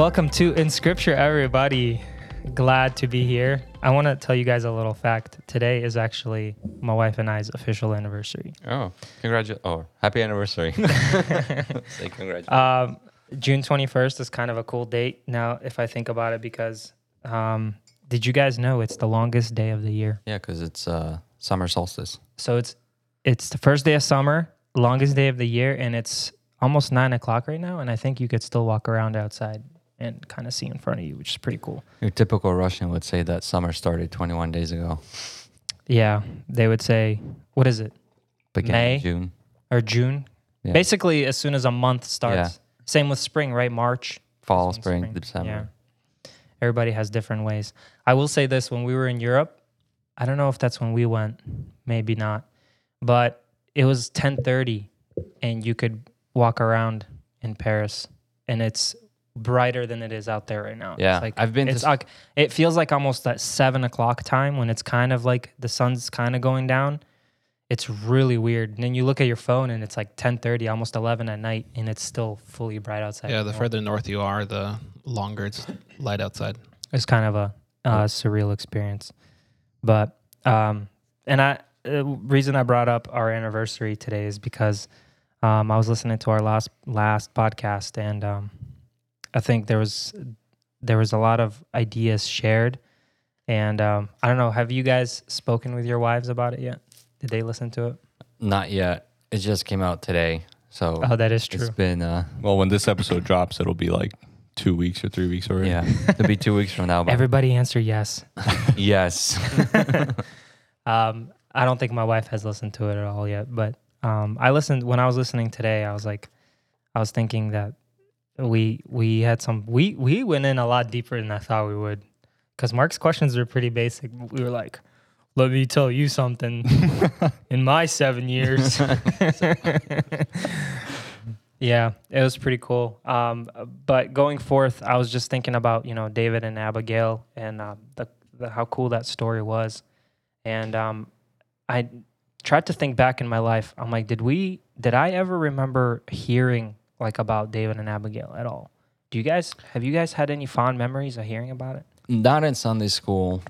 Welcome to In Scripture, everybody. Glad to be here. I want to tell you guys a little fact. Today is actually my wife and I's official anniversary. Oh, congratulations. Oh, happy anniversary. Say congratulations. Um, June 21st is kind of a cool date now, if I think about it, because um, did you guys know it's the longest day of the year? yeah, because it's uh, summer solstice. So it's it's the first day of summer, longest day of the year, and it's almost nine o'clock right now. And I think you could still walk around outside and kind of see in front of you, which is pretty cool. Your typical Russian would say that summer started 21 days ago. Yeah, they would say, what is it, Beginning May? June. or June? Yeah. Basically, as soon as a month starts. Yeah. Same with spring, right? March. Fall, spring, spring. December. Yeah. Everybody has different ways. I will say this when we were in Europe, I don't know if that's when we went, maybe not. But it was 10:30 and you could walk around in Paris and it's brighter than it is out there right now. Yeah, It's like I've been it's s- like it feels like almost that seven o'clock time when it's kind of like the sun's kind of going down. It's really weird. And then you look at your phone and it's like 10:30, almost 11 at night, and it's still fully bright outside. Yeah, the further north you are, the longer it's light outside. it's kind of a uh, surreal experience. But um, and I uh, reason I brought up our anniversary today is because um, I was listening to our last last podcast and um, I think there was there was a lot of ideas shared. And um, I don't know, have you guys spoken with your wives about it yet? Did they listen to it? Not yet. It just came out today. So Oh, that is true. it's been, uh, Well, when this episode drops, it'll be like two weeks or three weeks already. yeah, it'll be two weeks from now. But Everybody answer yes. yes. Um, I don't think my wife has listened to it at all yet, but um, I listened when I was listening today. I was like, I was thinking that we we had some we we went in a lot deeper than I thought we would, because Mark's questions were pretty basic. We were like, "Let me tell you something." in my seven years, yeah, it was pretty cool. Um, but going forth, I was just thinking about you know David and Abigail and uh, the, the how cool that story was, and um, I tried to think back in my life. I'm like, did we? Did I ever remember hearing like about David and Abigail at all? Do you guys have you guys had any fond memories of hearing about it? Not in Sunday school.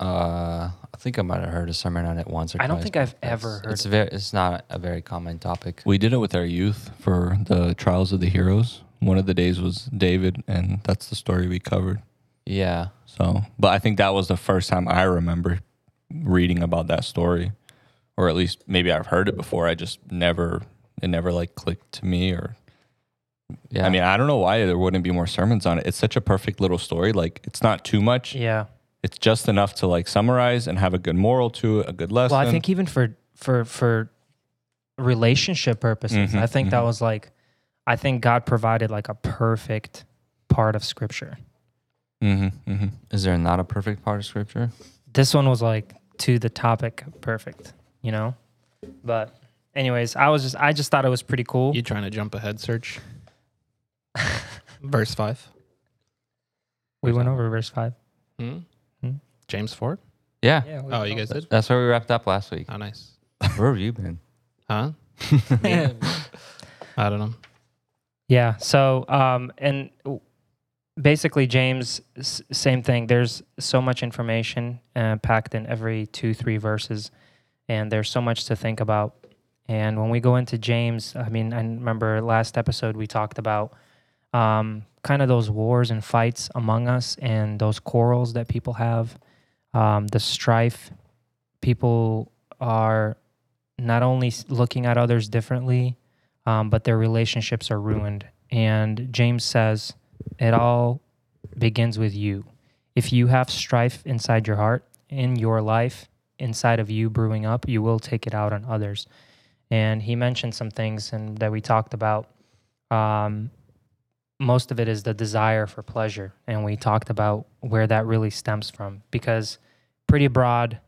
Uh, I think I might have heard a sermon on it once or twice. I don't think I've ever heard It's of very. It's not a very common topic. We did it with our youth for the Trials of the Heroes. One of the days was David, and that's the story we covered. Yeah. So, but I think that was the first time I remember reading about that story, or at least maybe I've heard it before. I just never, it never like clicked to me, or Yeah. I mean, I don't know why there wouldn't be more sermons on it. It's such a perfect little story. Like, it's not too much. Yeah. It's just enough to like summarize and have a good moral to it, a good lesson. Well, I think even for for for relationship purposes, Mhm, I think that mhm. was like, I think God provided like a perfect part of Scripture. Mm-hmm, mm-hmm. Is there not a perfect part of scripture? This one was like to the topic, perfect. You know, but anyways, I was just I just thought it was pretty cool. You trying to jump ahead, Serge? Verse five. we went over verse five. Hmm? Hmm? James four. Yeah. Yeah. we Oh, you guys did? That's where we wrapped up last week. Oh, nice. Where have you been? Huh? I don't know. Yeah. So, um, and w- basically, James, s- same thing. There's so much information uh, packed in every two, three verses, and there's so much to think about. And when we go into James, I mean, I remember last episode we talked about um, kind of those wars and fights among us and those quarrels that people have, um, the strife. People are not only looking at others differently, um, but their relationships are ruined. And James says it all begins with you. If you have strife inside your heart, in your life, inside of you brewing up, you will take it out on others. And he mentioned some things and that we talked about. Um, most of it is the desire for pleasure, and we talked about where that really stems from. Because pretty broad,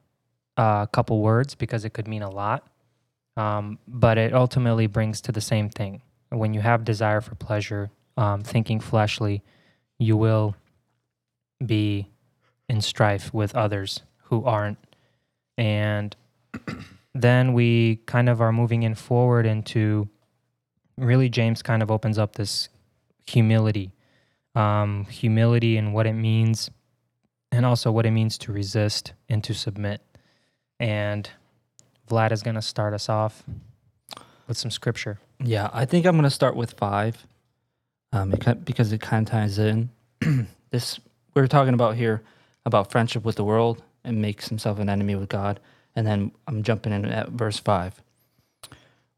uh, couple words because it could mean a lot um, but it ultimately brings to the same thing. When you have desire for pleasure, um, thinking fleshly, you will be in strife with others who aren't. And then we kind of are moving in forward into really, James kind of opens up this humility um, humility and what it means, and also what it means to resist and to submit. And Vlad is going to start us off with some scripture. Yeah, I think I'm going to start with five um, because it kind of ties in. this we are talking about here about friendship with the world and makes himself an enemy with God. And then I'm jumping in at verse five.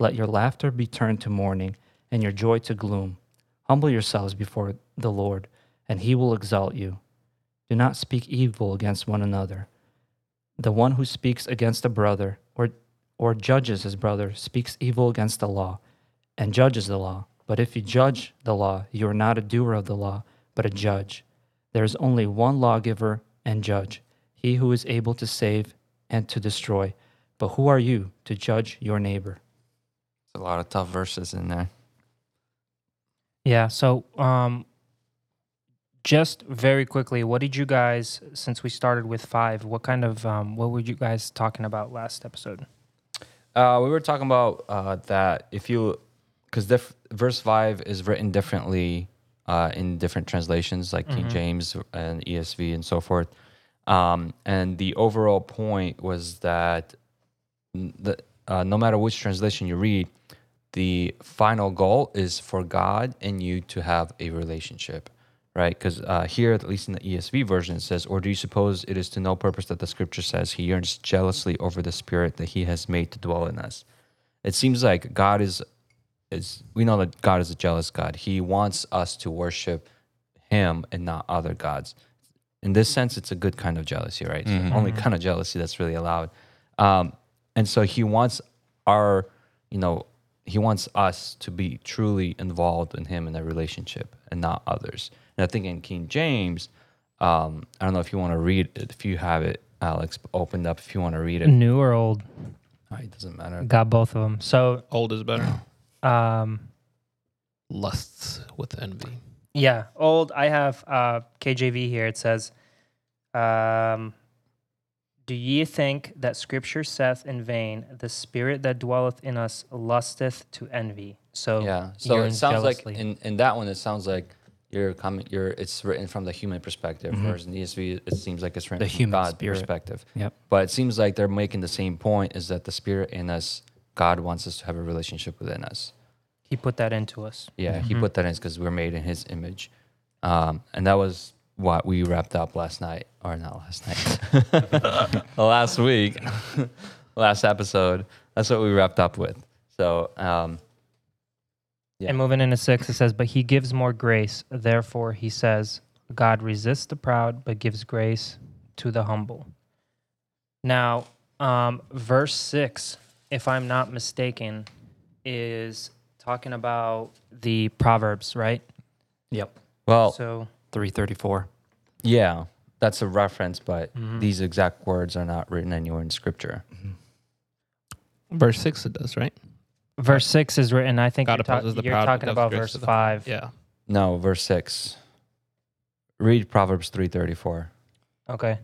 Let your laughter be turned to mourning, and your joy to gloom. Humble yourselves before the Lord, and he will exalt you. Do not speak evil against one another. The one who speaks against a brother or, or judges his brother speaks evil against the law and judges the law. But if you judge the law, you are not a doer of the law, but a judge. There is only one lawgiver and judge, he who is able to save and to destroy. But who are you to judge your neighbor? A lot of tough verses in there. Yeah. So, um, just very quickly, what did you guys, since we started with five, what kind of, um, what were you guys talking about last episode? Uh, we were talking about uh, that if you, because diff- verse five is written differently uh, in different translations, like King Mhm. James and ESV and so forth. Um, and the overall point was that the, uh, no matter which translation you read, the final goal is for God and you to have a relationship, right? Because uh, here, at least in the ESV version, it says, Or do you suppose it is to no purpose that the scripture says he yearns jealously over the spirit that he has made to dwell in us? It seems like God is, is we know that God is a jealous God. He wants us to worship him and not other gods. In this sense, it's a good kind of jealousy, right? It's the only kind of jealousy that's really allowed. Um, and so he wants our, you know, he wants us to be truly involved in him in that relationship and not others. And I think in King James, um, I don't know if you want to read it, if you have it, Alex, opened up if you want to read it. New or old? Oh, it doesn't matter. Got both of them. So, Old is better. um, Lusts with envy. yeah, old. I have uh, KJV here. It says, um, "Do ye think that Scripture saith in vain, the Spirit that dwelleth in us lusteth to envy?" So, Yeah. So it sounds like in, in that one, it sounds like you're coming. You're. It's written from the human perspective, whereas in ESV, it seems like it's written The from human God's spirit. perspective. Yep. But it seems like they're making the same point: is that the spirit in us, God wants us to have a relationship within us. He put that into us. Yeah, he Mhm. put that in because we're made in His image, um, and that was what we wrapped up last night, or not last night, last week, last episode. That's what we wrapped up with. So, um, Yeah. And moving into six, it says, But he gives more grace. Therefore, he says, God resists the proud, but gives grace to the humble. Now, um, verse six, if I'm not mistaken, is talking about the Proverbs, right? Yep. well, So, 334. yeah, that's a reference, but Mhm. these exact words are not written anywhere in Scripture. Verse six, it does, right? verse six is written, I think God you're, ta- the you're proud, talking about verse to the- five. Yeah. No, verse six. Read Proverbs three thirty four. Okay.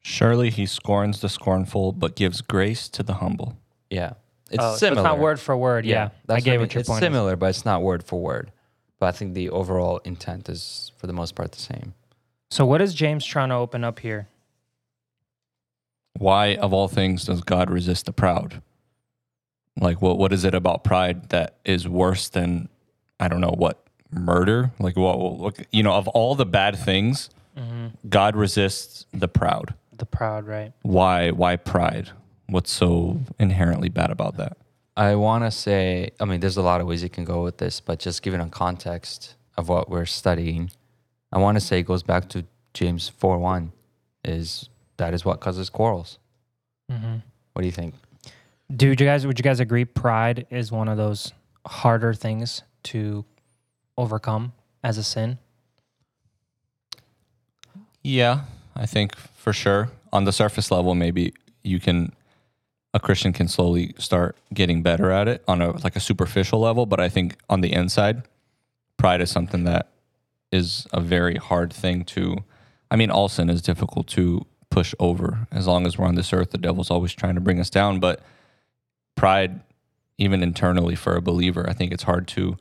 Surely he scorns the scornful, but gives grace to the humble. Yeah, it's oh, so similar. it's not word for word. Yeah. I that's get what, what your It's point is. similar, but it's not word for word. But I think the overall intent is, for the most part, the same. So, what is James trying to open up here? Why, of all things, does God resist the proud? Like, what what is it about pride that is worse than, I don't know, what murder? Like, what, what you know, of all the bad things, hmm God resists the proud. The proud, right? Why? Why pride? What's so inherently bad about that? I want to say, I mean, there's a lot of ways you can go with this, but just given a context of what we're studying, I want to say it goes back to James 4 1 is that is what causes quarrels. hmm What do you think? Dude, you guys, would you guys agree? Pride is one of those harder things to overcome as a sin. Yeah, I think for sure. On the surface level, maybe you can a Christian can slowly start getting better at it on a like a superficial level, but I think on the inside, pride is something that is a very hard thing to I mean, all sin is difficult to push over. As long as we're on this earth, the devil's always trying to bring us down, but pride even internally for a believer, I think it's hard to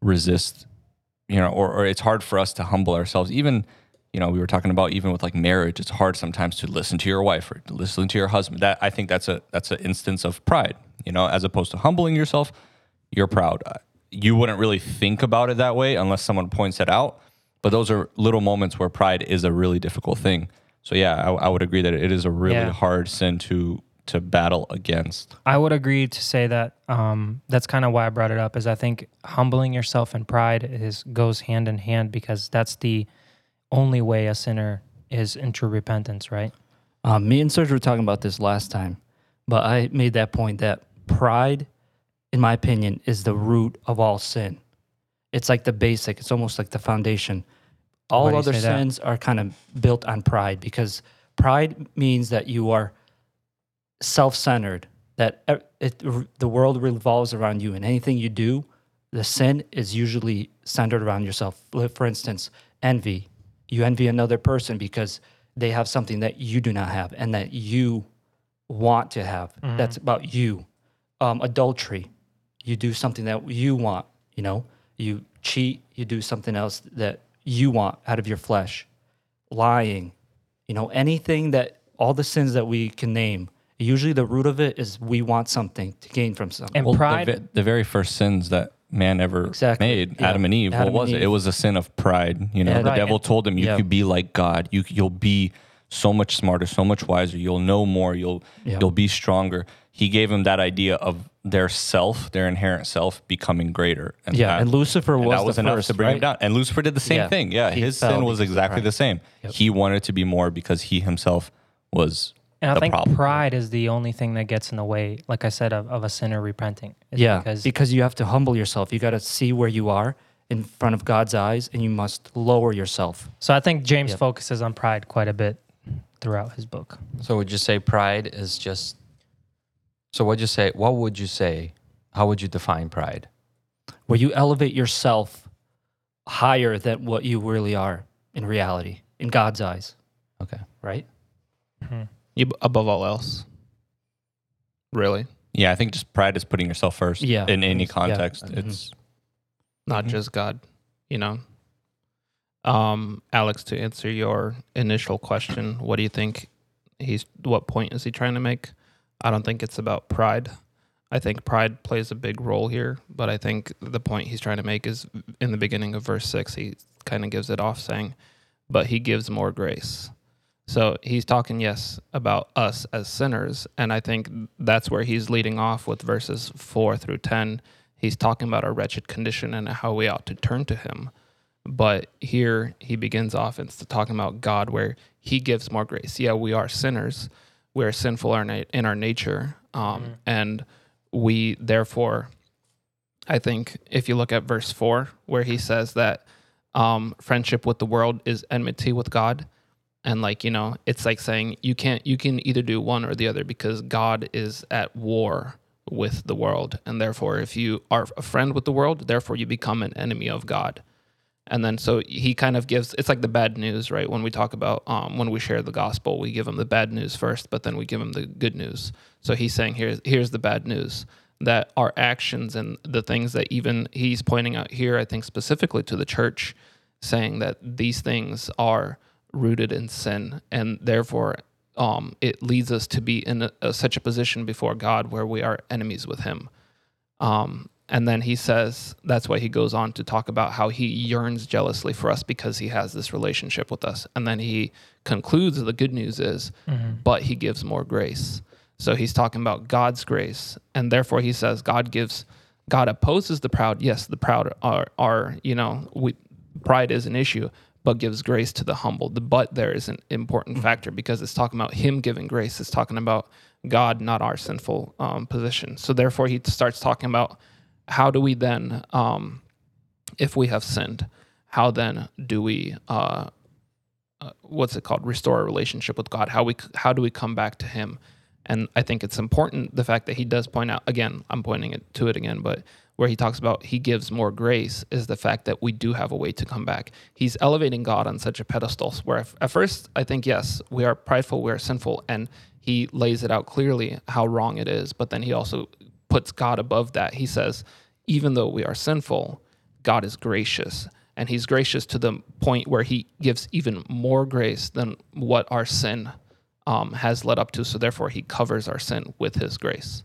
resist, you know, or, or it's hard for us to humble ourselves even you know, we were talking about even with like marriage, it's hard sometimes to listen to your wife or to listen to your husband. That I think that's a that's an instance of pride. You know, as opposed to humbling yourself, you're proud. Uh, You wouldn't really think about it that way unless someone points it out. But those are little moments where pride is a really difficult thing. So yeah, I, I would agree that it is a really Yeah. hard sin to to battle against. I would agree to say that um, that's kind of why I brought it up. Is I think humbling yourself and pride is goes hand in hand because that's the only way a sinner is in true repentance, right? Um, me and Serge were talking about this last time, but I made that point that pride, in my opinion, is the root of all sin. It's like the basic. It's almost like the foundation. All other say that? sins are kind of built on pride because pride means that you are self-centered. That e- it, the world revolves around you, and anything you do, the sin is usually centered around yourself. For instance, envy. You envy another person because they have something that you do not have and that you want to have. That's about you. Um, adultery. You do something that you want. You know, you cheat. You do something else that you want out of your flesh. Lying. You know, anything that all the sins that we can name. Usually, the root of it is we want something to gain from something. And Well, pride, the, the very first sins that man ever Exactly. made, Yeah. Adam and Eve, Adam what was and it? It was a sin of pride. You know, Yeah, the right. devil told him you Yeah. could be like God. You you'll be so much smarter, so much wiser. You'll know more. You'll you'll be stronger. He gave him that idea of their self, their inherent self, becoming greater. And yeah, that- and Lucifer and was, that was the enough first, to bring him down. And Lucifer did the same thing. Yeah, He his sin was exactly pride. the same. Yep. He wanted to be more because he himself was and I the think problem. pride is the only thing that gets in the way, like I said, of, of a sinner repenting. Is Yeah, because because you have to humble yourself. You got to see where you are in front of God's eyes, and you must lower yourself. so I think James Yep. focuses on pride quite a bit throughout his book. So would you say pride is just? So what would you say? What would you say? How would you define pride? Where you elevate yourself higher than what you really are in reality, in God's eyes, Okay. right? You, above all else. Really? Yeah, I think just pride is putting yourself first. Yeah. In any context, Mhm. it's Not Mhm. just God, you know? Um, Alex, to answer your initial question, what do you think he's, what point is he trying to make? I don't think it's about pride. I think pride plays a big role here, but I think the point he's trying to make is in the beginning of verse six, he kind of gives it off saying, but he gives more grace. So he's talking, yes, about us as sinners. And I think that's where he's leading off with verses four through 10. He's talking about our wretched condition and how we ought to turn to him. But here he begins off and talking about God, where he gives more grace. Yeah, we are sinners. We are sinful in our- in our nature. Um, And we, therefore, I think if you look at verse four, where he says that um, friendship with the world is enmity with God, and like you know, it's like saying you can't, you can either do one or the other because God is at war with the world, and therefore, if you are a friend with the world, therefore you become an enemy of God. And then so he kind of gives it's like the bad news, right? When we talk about um, when we share the gospel, we give him the bad news first, but then we give him the good news. So he's saying here's here's the bad news that our actions and the things that even he's pointing out here, I think specifically to the church, saying that these things are rooted in sin, and therefore um, it leads us to be in a, a, such a position before God where we are enemies with Him. Um, and then he says that's why he goes on to talk about how he yearns jealously for us because he has this relationship with us. And then he concludes the good news is, but he gives more grace. So he's talking about God's grace, and therefore he says God gives, God opposes the proud. Yes, the proud are are you know we, pride is an issue, but gives grace to the humble. The but there is an important factor because it's talking about Him giving grace. It's talking about God, not our sinful um, position. So therefore he starts talking about how do we then, um, if we have sinned, how then do we uh, uh, what's it called? Restore a relationship with God. How we how do we come back to Him? And I think it's important the fact that he does point out again. I'm pointing it to it again, but where he talks about he gives more grace is the fact that we do have a way to come back. He's elevating God on such a pedestal where at first I think yes, we are prideful, we are sinful, and he lays it out clearly how wrong it is. But then he also puts God above that. He says, even though we are sinful, God is gracious. And he's gracious to the point where he gives even more grace than what our sin um, has led up to. So therefore, he covers our sin with his grace.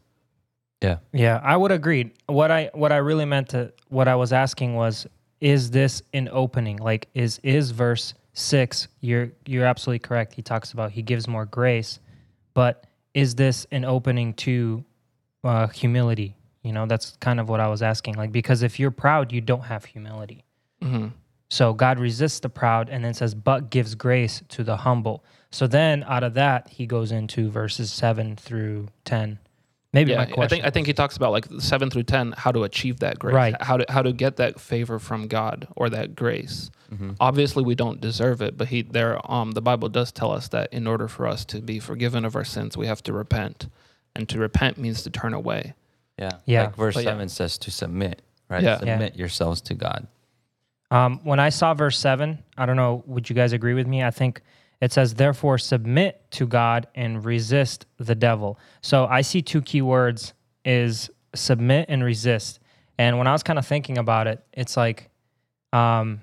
Yeah. Yeah, I would agree. What I what I really meant to what I was asking was is this an opening? Like is is verse 6 you're you're absolutely correct. He talks about he gives more grace, but is this an opening to uh, humility? You know, that's kind of what I was asking. Like because if you're proud, you don't have humility. hmm So God resists the proud and then says, but gives grace to the humble. So then out of that, he goes into verses 7 through 10. Maybe Yeah, my I question. think I think he talks about like seven through ten, how to achieve that grace, Right. How to how to get that favor from God or that grace. Obviously, we don't deserve it, but he there um the Bible does tell us that in order for us to be forgiven of our sins, we have to repent, and to repent means to turn away. Yeah. Yeah. Like verse But yeah. 7 says to submit, right? Yeah. Yeah. Submit yourselves to God. Um, when I saw verse 7, I don't know, would you guys agree with me? I think it says, therefore, submit to God and resist the devil. So I see two key words is submit and resist. And when I was kind of thinking about it, it's like um,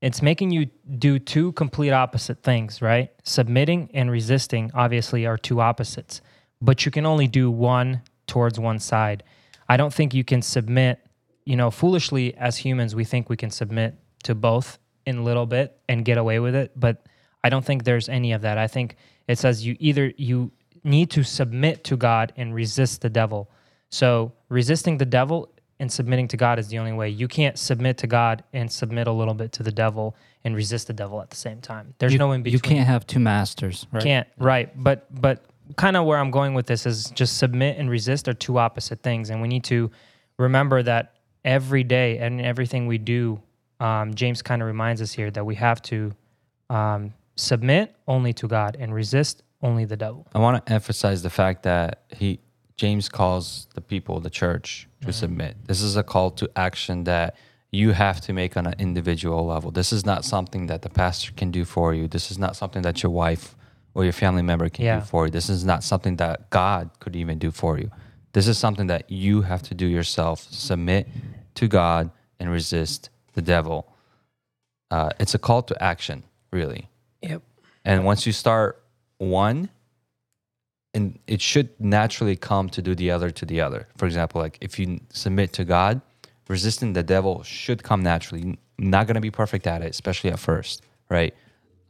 it's making you do two complete opposite things, right? Submitting and resisting obviously are two opposites, but you can only do one towards one side. I don't think you can submit, you know, foolishly as humans, we think we can submit to both in a little bit and get away with it, but I don't think there's any of that. I think it says you either you need to submit to God and resist the devil. So resisting the devil and submitting to God is the only way. You can't submit to God and submit a little bit to the devil and resist the devil at the same time. There's you, no in between. You can't have two masters, right? Can't right, but but kind of where I'm going with this is just submit and resist are two opposite things, and we need to remember that every day and everything we do. Um, James kind of reminds us here that we have to um, submit only to God and resist only the devil. I want to emphasize the fact that he James calls the people, the church, to submit. This is a call to action that you have to make on an individual level. This is not something that the pastor can do for you. This is not something that your wife or your family member can Yeah. do for you. This is not something that God could even do for you. This is something that you have to do yourself. Submit to God and resist the devil. Uh, it's a call to action, really. Yep. And once you start one, and it should naturally come to do the other to the other. For example, like if you submit to God, resisting the devil should come naturally. Not going to be perfect at it, especially at first, right?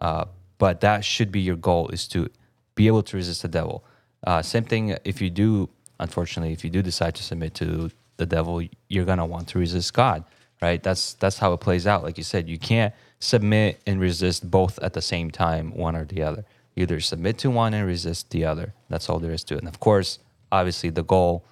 Uh, but that should be your goal is to be able to resist the devil. Uh, same thing if you do, unfortunately, if you do decide to submit to the devil, you're gonna want to resist God, right? That's that's how it plays out. Like you said, you can't submit and resist both at the same time, one or the other. Either submit to one and resist the other. That's all there is to it. And of course, obviously, the goal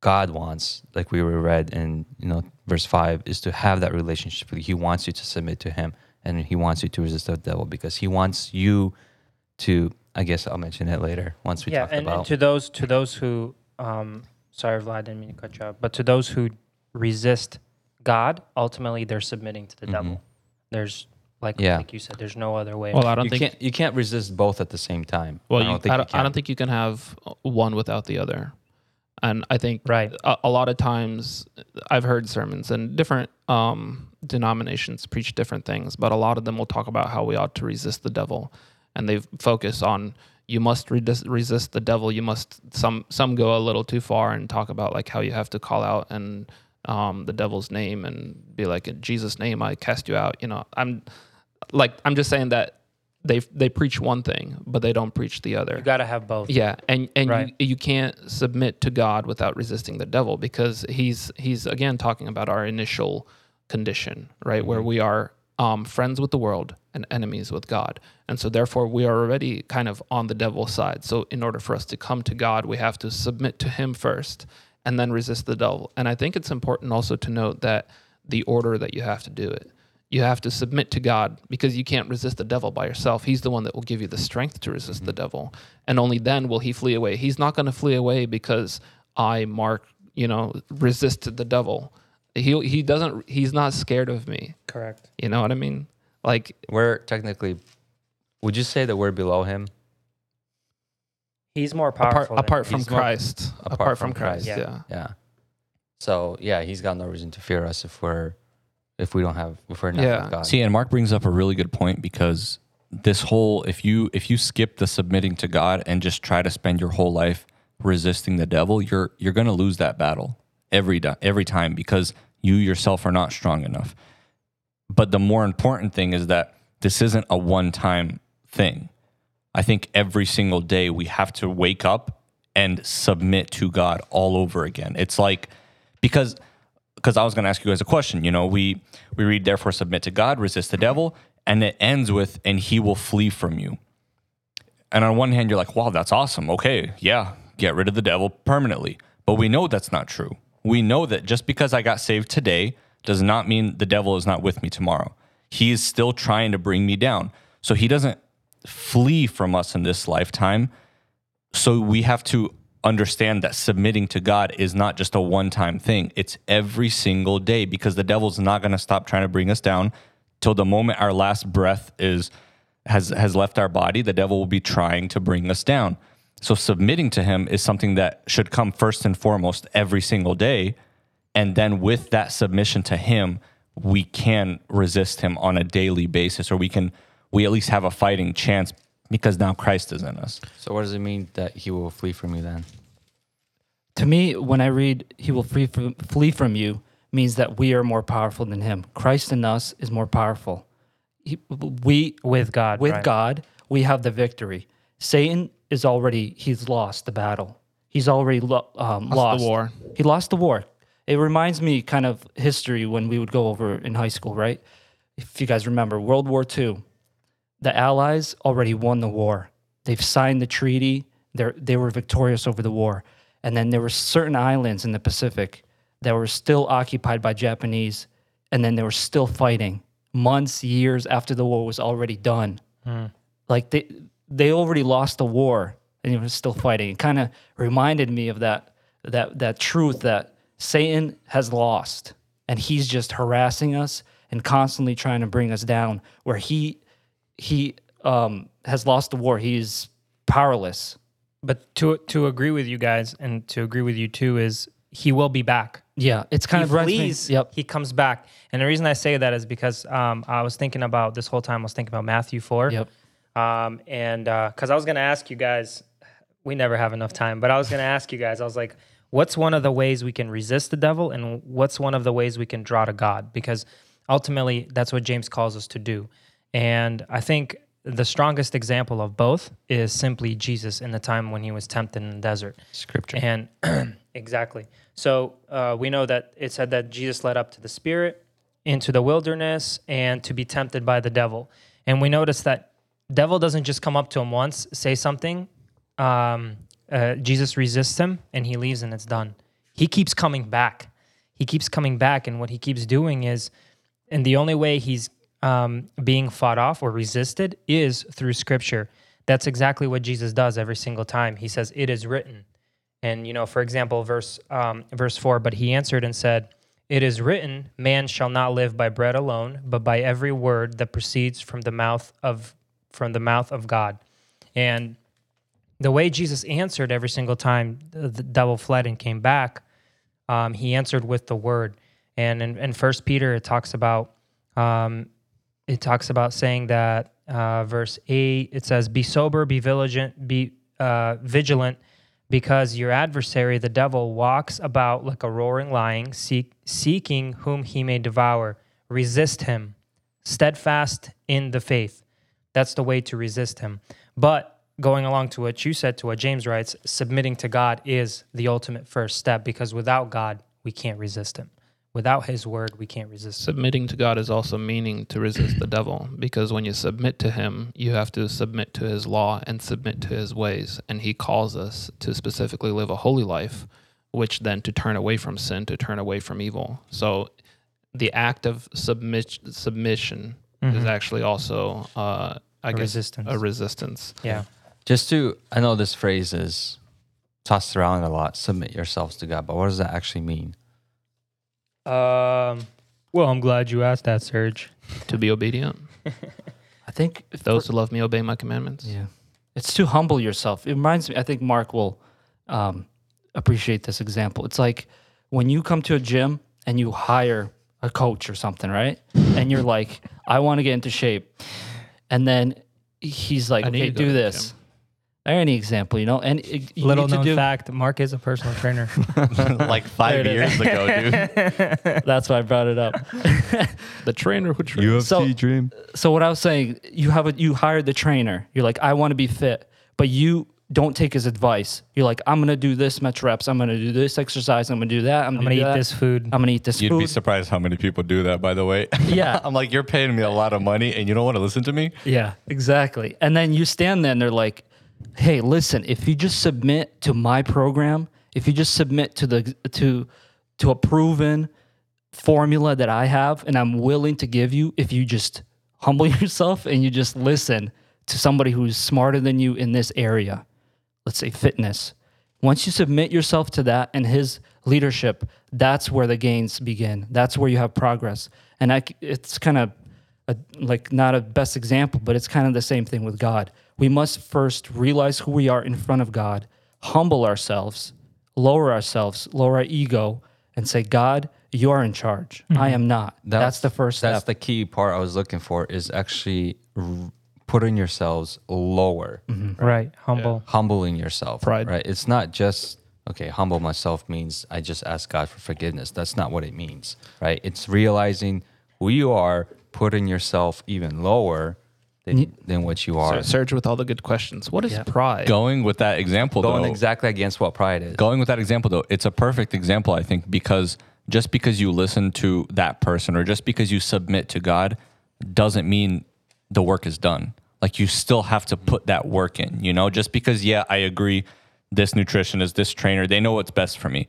God wants, like we were read in you know verse five, is to have that relationship. He wants you to submit to Him, and He wants you to resist the devil because He wants you to. I guess I'll mention it later once we yeah, talk and, and to those to those who, um, sorry, Vlad, I didn't mean to cut you off, but to those who resist God, ultimately they're submitting to the devil. There's like Mm-hmm. Yeah. like you said, there's no other way. Well, I don't you think. can't you can't resist both at the same time. Well, I don't think I, you don't, I can. don't think you can have one without the other. And I think right. a, a lot of times I've heard sermons and different um, denominations preach different things, but a lot of them will talk about how we ought to resist the devil, and they focus on you must resist, resist the devil. You must some some go a little too far and talk about like how you have to call out and um, the devil's name and be like in Jesus' name I cast you out. You know, I'm like I'm just saying that they they preach one thing, but they don't preach the other. You got to have both. Yeah, and and Right. you, you can't submit to God without resisting the devil because he's he's again talking about our initial condition, right, where we are um, friends with the world and enemies with God, and so therefore we are already kind of on the devil's side. So in order for us to come to God, we have to submit to Him first, and then resist the devil. And I think it's important also to note that the order that you have to do it you have to submit to God because you can't resist the devil by yourself. He's the one that will give you the strength to resist the mm-hmm. devil. And only then will he flee away. He's not going to flee away because I, Mark, you know, resisted the devil. He he doesn't he's not scared of me. Correct. You know what I mean? Like We're technically, would you say that we're below him? He's more apart powerful. than apart from He's more- Christ. Apart, from Christ, Christ. yeah. Yeah. So yeah, he's got no reason to fear us if we're if we don't have if we're not Yeah. with God. See, and Mark brings up a really good point because this whole if you if you skip the submitting to God and just try to spend your whole life resisting the devil, you're you're going to lose that battle every every time because you yourself are not strong enough. But the more important thing is that this isn't a one-time thing. I think every single day we have to wake up and submit to God all over again. It's like because because I was going to ask you guys a question. You know, we we read therefore submit to God, resist the devil, and it ends with and he will flee from you. And on one hand, you're like, wow, that's awesome. Okay, yeah, get rid of the devil permanently. But we know that's not true. We know that just because I got saved today does not mean the devil is not with me tomorrow. He is still trying to bring me down. So he doesn't flee from us in this lifetime. So we have to understand that submitting to God is not just a one time thing, it's every single day because the devil's not going to stop trying to bring us down till the moment our last breath is has has left our body the devil will be trying to bring us down. So submitting to him is something that should come first and foremost every single day. And then with that submission to him we can resist him on a daily basis or we can we at least have a fighting chance because now Christ is in us So what does it mean that he will flee from you then? To me, when I read "He will flee from, flee from you," means that we are more powerful than Him. Christ in us is more powerful. He, we with God. with right. God, we have the victory. Satan is already he's lost the battle. He's already lo- um, Lost lost the war. He lost the war. It reminds me kind of history when we would go over in high school, right? If you guys remember World War II, the Allies already won the war. They've signed the treaty. They they were victorious over the war. And then there were certain islands in the Pacific that were still occupied by Japanese, and then they were still fighting months, years after the war was already done. Hmm. Like they they already lost the war, and they were still fighting. It kind of reminded me of that that that truth that Satan has lost, and he's just harassing us and constantly trying to bring us down. Where he he um, has lost the war, he's powerless. But to to agree with you guys and to agree with you too is he will be back. Yeah, it's kind he of me- Yep. he comes back. And the reason I say that is because um, I was thinking about this whole time. I was thinking about Matthew four. Yep. Um, and because I was going to ask you guys, we never have enough time, but I was going to ask you guys, I was like, what's one of the ways we can resist the devil and what's one of the ways we can draw to God? Because ultimately, that's what James calls us to do. And I think the strongest example of both is simply Jesus in the time when he was tempted in the desert. Scripture. And exactly. So uh, we know that it said that Jesus led up to the Spirit into the wilderness and to be tempted by the devil. And we notice that devil doesn't just come up to him once, say something. Um, uh, Jesus resists him and he leaves and it's done. He keeps coming back. He keeps coming back. And what he keeps doing is, and the only way he's um, being fought off or resisted is through scripture. That's exactly what Jesus does every single time. He says, It is written. And you know, for example, verse um, verse four. But he answered and said, "It is written, man shall not live by bread alone, but by every word that proceeds from the mouth of from the mouth of God." And the way Jesus answered every single time the the devil fled and came back, um, he answered with the word. And in, in First Peter, it talks about um, it talks about saying that uh, verse eight. It says, "Be sober, be vigilant, be uh, vigilant." because your adversary, the devil, walks about like a roaring lion, seek, seeking whom he may devour. Resist him, steadfast in the faith. That's the way to resist him. But going along to what you said, to what James writes, submitting to God is the ultimate first step because without God, we can't resist him. Without his word, we can't resist. Submitting to God is also meaning to resist the devil because when you submit to him, you have to submit to his law and submit to his ways. And he calls us to specifically live a holy life, which then to turn away from sin, to turn away from evil. So the act of submit, submission is Mhm. actually also, uh, I A guess, resistance. a resistance. yeah. Just to, I know this phrase is tossed around a lot. Submit yourselves to God, but what does that actually mean? Um. Well, I'm glad you asked that, Serge. To be obedient. I think If those who love me obey my commandments. Yeah. It's to humble yourself. It reminds me, I think Mark will um, appreciate this example. It's like when you come to a gym and you hire a coach or something, right? And you're like, I want to get into shape. And then he's like, I need okay, to go do to the this. Gym. Or any example, you know? And it, you Little need to known do, fact: Mark is a personal trainer. like five There it is. years ago, dude. That's why I brought it up. The trainer who trains. So- dream. so what I was saying, you have a you hired the trainer. You're like, I want to be fit, but you don't take his advice. You're like, I'm gonna do this much reps. I'm gonna do this exercise. I'm gonna do that. I'm I'm gonna, gonna eat that. this food. I'm gonna eat this food. You'd food. be surprised how many people do that, by the way. Yeah. I'm like, you're paying me a lot of money and you don't want to listen to me? yeah, exactly. And then you stand there and they're like, Hey, listen, if you just submit to my program, if you just submit to the to to a proven formula that I have and I'm willing to give you, if you just humble yourself and you just listen to somebody who's smarter than you in this area, let's say fitness. Once you submit yourself to that and his leadership, that's where the gains begin. That's where you have progress. And I, it's kind of like not a best example, but it's kind of the same thing with God. We must first realize who we are in front of God, humble ourselves, lower ourselves, lower our ego, and say, God, you're in charge. I mm-hmm. am not. That's, the first That's step. the key part I was looking for is actually r- putting yourselves lower, mm-hmm. right. Humble. humbling yourself. Pride. Right. It's not just okay. Humble myself means I just ask God for forgiveness. That's not what it means. Right. It's realizing who you are, putting yourself even lower than, than what you are. Ser- Serge with all the good questions. What is Yeah. pride? Going with that example, Going though, exactly against what pride is. going with that example though it's a perfect example i think because just because you listen to that person or just because you submit to god doesn't mean the work is done like you still have to put that work in you know just because yeah i agree this nutritionist this trainer they know what's best for me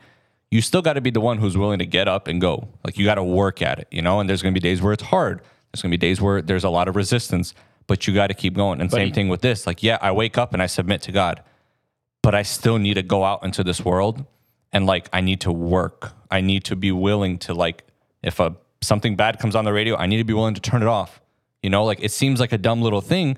you still got to be the one who's willing to get up and go like you got to work at it you know and there's going to be days where it's hard there's going to be days where there's a lot of resistance but you got to keep going and same you- thing with this like yeah i wake up and i submit to god but I still need to go out into this world and like I need to work. I need to be willing to like if a something bad comes on the radio, I need to be willing to turn it off. You know, like it seems like a dumb little thing,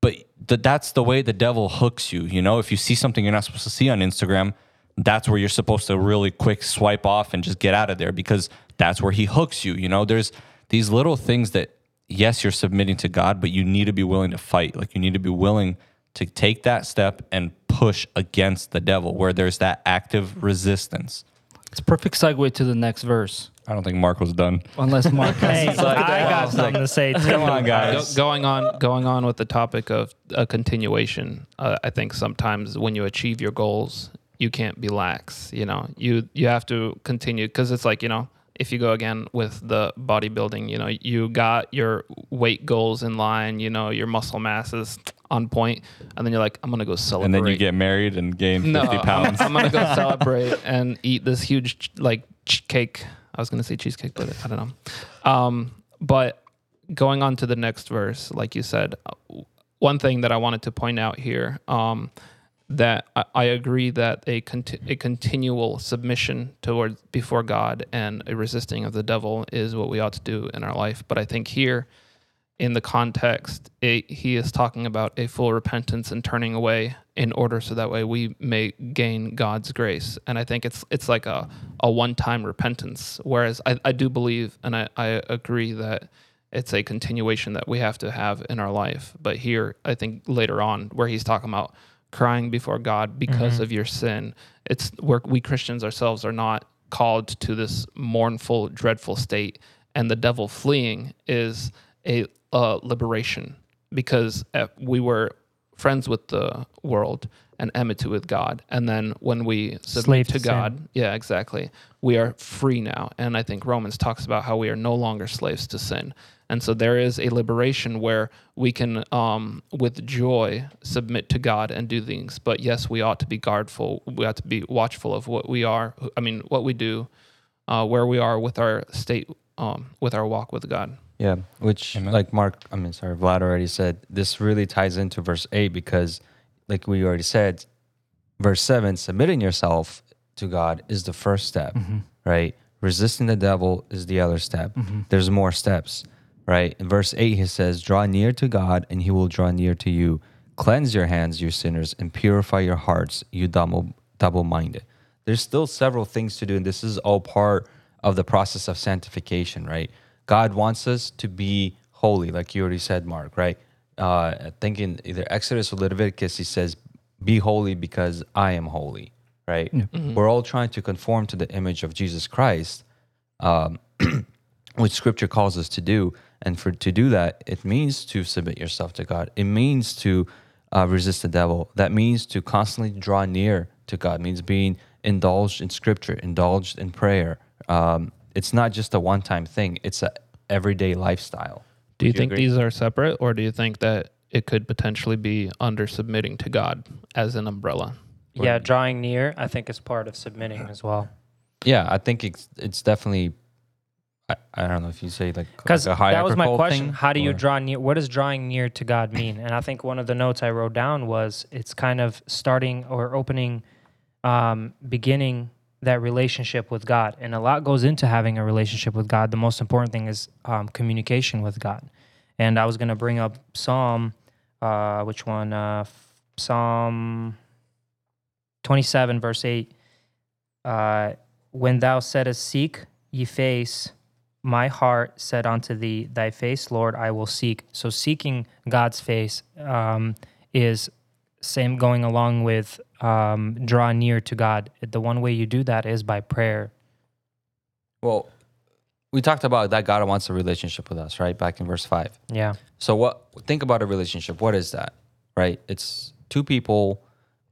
but th- that's the way the devil hooks you. You know, if you see something you're not supposed to see on Instagram, that's where you're supposed to really quick swipe off and just get out of there because that's where he hooks you. You know, there's these little things that yes, you're submitting to God, but you need to be willing to fight. Like you need to be willing to take that step and push against the devil where there's that active resistance. it's a perfect segue to the next verse. I don't think Mark was done. Unless Mark has Hey, I got something to say too. Come on, Go, guys. going on, going on with the topic of a continuation. Uh, I think sometimes when you achieve your goals, you can't be lax. You know, you you have to continue because it's like you know, if you go again with the bodybuilding, you know, you got your weight goals in line. You know, your muscle mass is on point, and then you're like, I'm gonna go celebrate. And then you get married and gain 50 no, I'm- pounds. I'm, gonna go celebrate and eat this huge like cake. I was gonna say cheesecake, but I don't know. Um, but going on to the next verse, like you said, uh, one thing that I wanted to point out here, um, that I, I agree that a conti- a continual submission towards before God and a resisting of the devil is what we ought to do in our life. But I think here, in the context, it, he is talking about a full repentance and turning away in order so that way we may gain God's grace. And I think it's it's like a, a one time repentance. Whereas I, I do believe and I, I agree that it's a continuation that we have to have in our life. But here, I think later on, where he's talking about crying before God because of your sin, it's where we Christians ourselves are not called to this mournful, dreadful state. And the devil fleeing is a uh, liberation because uh, we were friends with the world and enmity with God. And then when we submit to to sin. God, yeah, exactly, we are free now. And I think Romans talks about how we are no longer slaves to sin. And so there is a liberation where we can, um, with joy, submit to God and do things. But yes, we ought to be guardful. We ought to be watchful of what we are. I mean, what we do, uh, where we are with our state um, with our walk with God. Yeah, which Amen. like Mark, I mean, sorry, Vlad already said, this really ties into verse 8 because, like we already said, verse 7, submitting yourself to God is the first step, right? Resisting the devil is the other step. There's more steps, right? In verse 8, he says, Draw near to God, and he will draw near to you. Cleanse your hands, you sinners, and purify your hearts, you double double minded. There's still several things to do, and this is all part of the process of sanctification, right? God wants us to be holy, like you already said, Mark, right? Uh, I think in either Exodus or Leviticus, he says, Be holy because I am holy, right? We're all trying to conform to the image of Jesus Christ, um, which scripture calls us to do. And for to do that, it means to submit yourself to God. It means to uh, resist the devil. That means to constantly draw near to God. It means being indulged in scripture, indulged in prayer. Um, it's not just a one-time thing. It's a everyday lifestyle. Do you Would you think agree? these are separate, or do you think that it could potentially be under submitting to God as an umbrella? Yeah, drawing near, I think, is part of submitting as well. Yeah, I think it's it's definitely. I, I don't know if you say like Because like that was my question. thing, How do you or- draw near? What does drawing near to God mean? And I think one of the notes I wrote down was it's kind of starting or opening, um, beginning that relationship with God. And a lot goes into having a relationship with God. The most important thing is um, communication with God. And I was going to bring up Psalm, uh, which one? Uh, Psalm 27, verse 8. Uh, when thou saidst, Seek ye face, my heart said unto thee, Thy face, Lord, I will seek. So seeking God's face um, is same going along with um, draw near to God. The one way you do that is by prayer. Well, we talked about that God wants a relationship with us, right? Back in verse five. Yeah. So what? Think about a relationship. What is that? Right? It's two people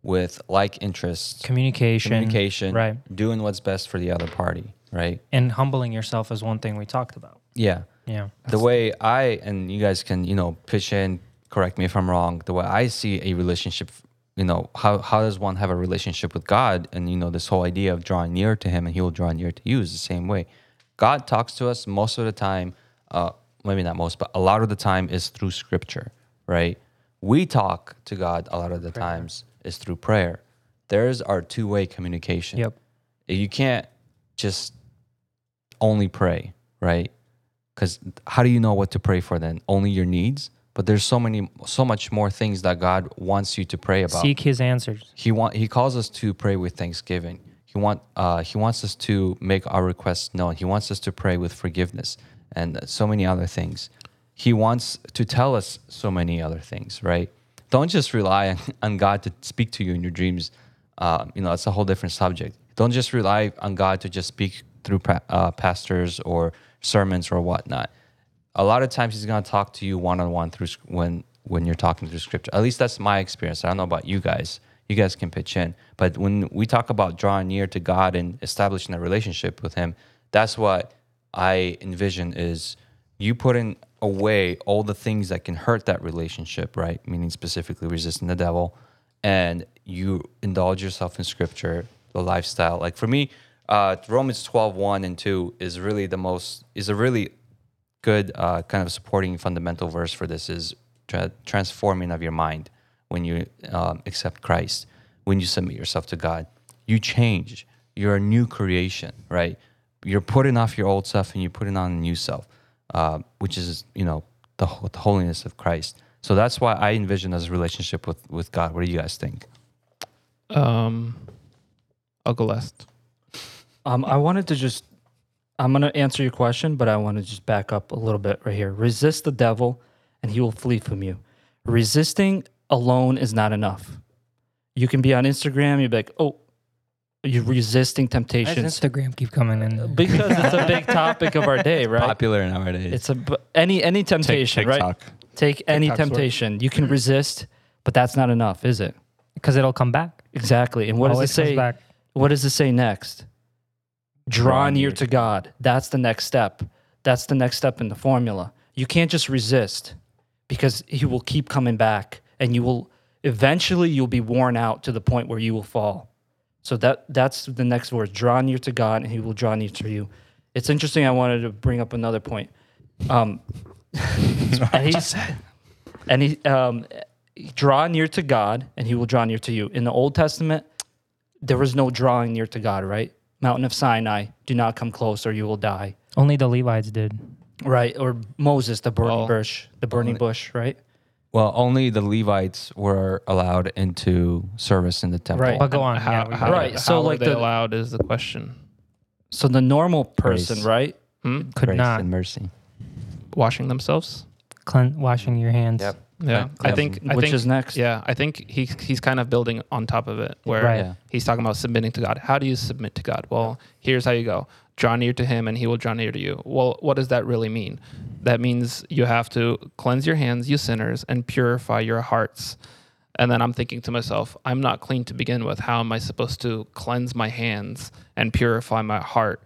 with like interests, Communication. communication, Right. doing what's best for the other party, right? And humbling yourself is one thing we talked about. Yeah. Yeah. the way I and you guys can you know pitch in, correct me if I'm wrong. The way I see a relationship, you know, how how does one have a relationship with God? And you know, this whole idea of drawing near to Him and He will draw near to you is the same way. God talks to us most of the time. Uh, maybe not most, but a lot of the time is through Scripture, right? We talk to God a lot of the times is through prayer. There's our two way communication. Yep. You can't just only pray, right? Because how do you know what to pray for then? Only your needs? But there's so many, so much more things that God wants you to pray about. Seek his answers. He want He calls us to pray with thanksgiving. He want uh, He wants us to make our requests known. He wants us to pray with forgiveness and so many other things. He wants to tell us so many other things, right? Don't just rely on, God to speak to you in your dreams. Uh, you know, it's a whole different subject. Don't just rely on God to just speak through uh, pastors or sermons or whatnot a lot of times he's going to talk to you one on one through when when you're talking through scripture. At least that's my experience. I don't know about you guys. You guys can pitch in. But when we talk about drawing near to God and establishing a relationship with him, that's what I envision is you putting away all the things that can hurt that relationship, right? Meaning specifically resisting the devil and you indulge yourself in scripture, the lifestyle. Like for me, uh, Romans 12, 1 and 2 is really the most, is a really good uh, kind of supporting fundamental verse for this is tra- transforming of your mind when you um, accept Christ, when you submit yourself to God. You change. You're a new creation, right? You're putting off your old self and you're putting on a new self, uh, which is, you know, the, the holiness of Christ. So that's why I envision this relationship with, with God. What do you guys think? Um, I'll go last. Um, I wanted to just, I'm going to answer your question, but I want to just back up a little bit right here. Resist the devil and he will flee from you. Resisting alone is not enough. You can be on Instagram, you'll be like, oh, you're resisting Why does temptations. Instagram keep coming in? Because it's a big topic of our day, right? Popular nowadays. It's a b- any any Take temptation, right? TikTok. Take any TikTok's work. temptation. You can resist, but that's not enough, is it? Because it'll come back. Exactly. And what does it say? back. What does it say next? Draw near to God. That's the next step. That's the next step in the formula. You can't just resist because he will keep coming back and you will eventually you'll be worn out to the point where you will fall. So that that's the next word. Draw near to God and he will draw near to you. It's interesting. I wanted to bring up another point. Um, and he and he um, draw near to God, and He will draw near to you. In the Old Testament, there was no drawing near to God. Right, Mountain of Sinai, do not come close, or you will die. Only the Levites did. Right, or Moses, the burning Well, bush, the burning only- bush. Right. Well, only the Levites were allowed into service in the temple. Right. But go on. How, yeah, we how, got Right, it. so how like are they the- allowed is the question. So the normal person, Grace. right? Hmm? Could Grace not and mercy. Washing themselves. clean, washing your hands. Yep. Yeah, I Cleansing. think. I Which think, is next? Yeah, I think he he's kind of building on top of it, where Right. Yeah. he's talking about submitting to God. How do you submit to God? Well, here's how you go: draw near to Him, and He will draw near to you. Well, what does that really mean? That means you have to cleanse your hands, you sinners, and purify your hearts. And then I'm thinking to myself, I'm not clean to begin with. How am I supposed to cleanse my hands and purify my heart?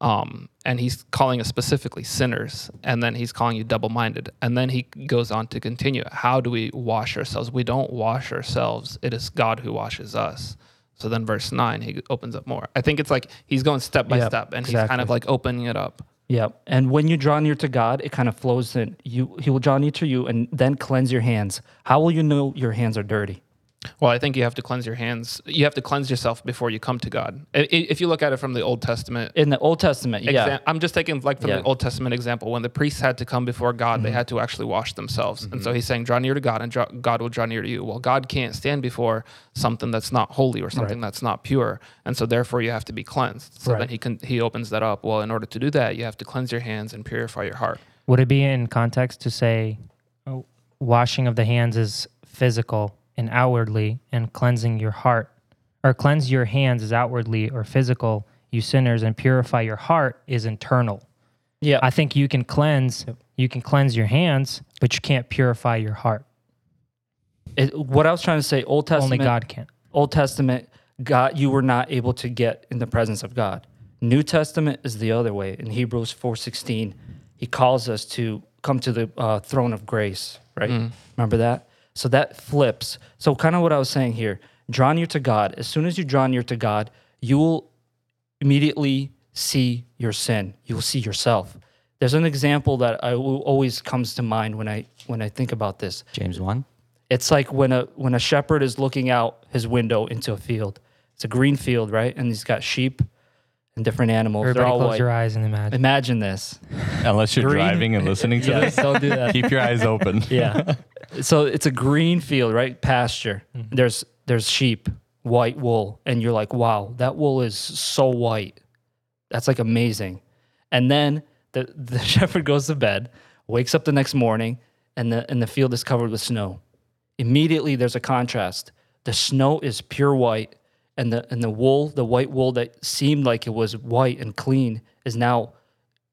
Um, and he's calling us specifically sinners, and then he's calling you double minded. And then he goes on to continue. How do we wash ourselves? We don't wash ourselves, it is God who washes us. So then, verse 9, he opens up more. I think it's like he's going step by Yep, step, and he's kind of like opening it up. Yeah. And when you draw near to God, it kind of flows in. You he will draw near to you and then cleanse your hands. How will you know your hands are dirty? Well, I think you have to cleanse your hands. You have to cleanse yourself before you come to God. If you look at it from the Old Testament, In the Old Testament, yeah. Exa- I'm just taking like from Yeah. the Old Testament example when the priests had to come before God, they mm-hmm. had to actually wash themselves, and so mm-hmm. he's saying, "Draw near to God, and draw, God will draw near to you." Well, God can't stand before something that's not holy or something that's not pure, and so therefore you have to be cleansed. So Right. then he can he opens that up. Well, in order to do that, you have to cleanse your hands and purify your heart. Would it be in context to say oh, washing of the hands is physical and outwardly, and cleansing your heart, or cleanse your hands is outwardly or physical, you sinners, and purify your heart is internal? Yeah. I think you can cleanse, you can cleanse your hands, but you can't purify your heart. It- what I was trying to say, Old Testament, Only God can. Old Testament, God, you were not able to get in the presence of God. New Testament is the other way. In Hebrews four sixteen, he calls us to come to the uh, throne of grace. Right? Remember that? So that flips. So kind of what I was saying here: draw near to God. As soon as you draw near to God, you will immediately see your sin. You will see yourself. There's an example that I always comes to mind when I when I think about this. James 1. It's like when a when a shepherd is looking out his window into a field. It's a green field, right? And he's got sheep and different animals. They're Everybody all close white. your eyes and imagine. Imagine this. Unless you're Green- driving and listening to Yeah, this, don't do that. keep your eyes open. yeah. So it's a green field, right? Pasture. Mm-hmm. There's there's sheep, white wool, and you're like, wow, that wool is so white. That's like amazing. And then the the shepherd goes to bed, wakes up the next morning, and the and the field is covered with snow. Immediately there's a contrast. The snow is pure white, and the and the wool, the white wool that seemed like it was white and clean, is now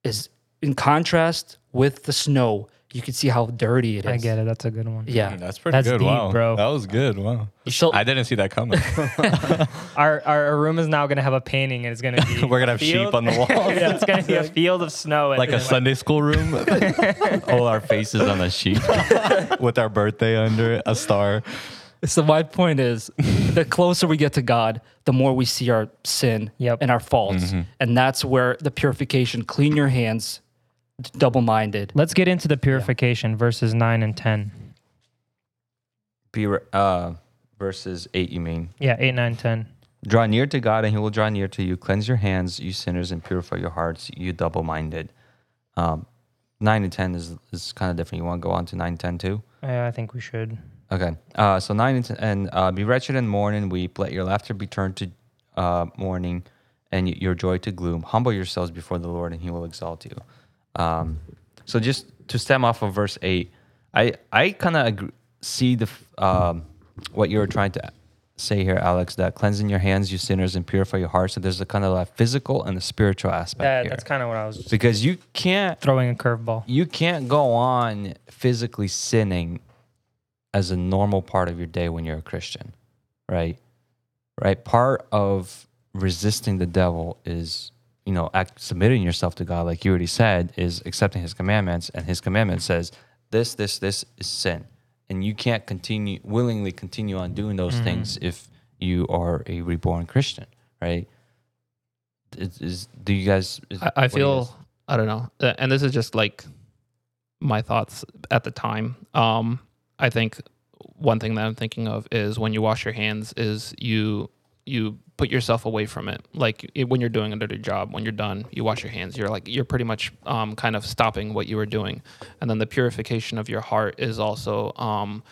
is in contrast with the snow. You can see how dirty it is. I get it. That's a good one. Yeah. That's pretty That's good. deep, wow. bro. That was good. Wow. So I didn't see that coming. Our, our our room is now gonna have a painting, and it's gonna be We're gonna have sheep on the wall. yeah, it's gonna be a field of snow, like a then, Sunday school room. All our faces on the sheep with our birthday under it, a star. So my point is, the closer we get to God, the more we see our sin Yep. and our faults, and that's where the purification. Clean your hands, double-minded. Let's get into the purification, verses nine and ten. Be, re- uh, verses 8, you mean. Yeah, eight, nine, ten. Draw near to God, and he will draw near to you. Cleanse your hands, you sinners, and purify your hearts, you double minded. Um, 9 and 10 is, is kind of different. You want to go on to 9 and 10 too? Yeah, I think we should. Okay. Uh, so 9 and 10, and uh, be wretched and mourn and weep. Let your laughter be turned to uh, mourning and your joy to gloom. Humble yourselves before the Lord, and he will exalt you. Um, so just to stem off of verse 8, I, I kind of see the um, what you were trying to say here, Alex. That cleansing your hands, you sinners, and purify your hearts. So there's a kind of like physical and a spiritual aspect That, that's kind of what I was because you can't throwing a curveball. you can't go on physically sinning as a normal part of your day when you're a Christian, right? Right. Part of resisting the devil is you know act, submitting yourself to God, like you already said, is accepting His commandments, and His commandment says this, this, this is sin, and you can't continue willingly continue on doing those things if you are a reborn Christian, right? Is, is do you guys? Is, I, I what do you feel I don't know, and this is just like my thoughts at the time. Um, I think one thing that I'm thinking of is when you wash your hands, is you you put yourself away from it. Like it, when you're doing a dirty job, when you're done, you wash your hands. You're like you're pretty much um, kind of stopping what you were doing, and then the purification of your heart is also um,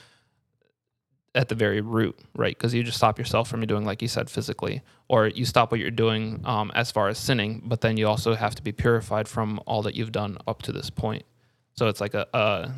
at the very root, right? Because you just stop yourself from doing, like you said, physically, or you stop what you're doing um, as far as sinning, but then you also have to be purified from all that you've done up to this point. So it's like a, uh,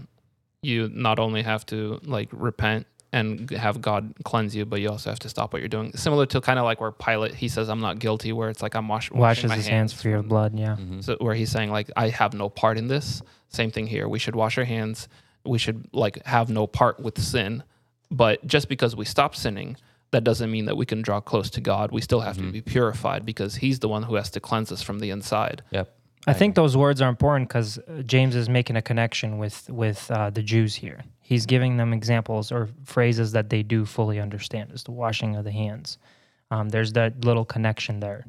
you not only have to like repent and have God cleanse you, but you also have to stop what you're doing. Similar to kind of like where Pilate he says, "I'm not guilty," where it's like I'm wash, washing Washes my his hands for your blood. Yeah. Mhm. so where he's saying like I have no part in this. Same thing here. We should wash our hands. We should like have no part with sin. But just because we stop sinning, that doesn't mean that we can draw close to God. We still have to be purified because He's the one who has to cleanse us from the inside. Yep. I think those words are important because James is making a connection with with uh, the Jews here. He's giving them examples or phrases that they do fully understand, is the washing of the hands. Um, there's that little connection there.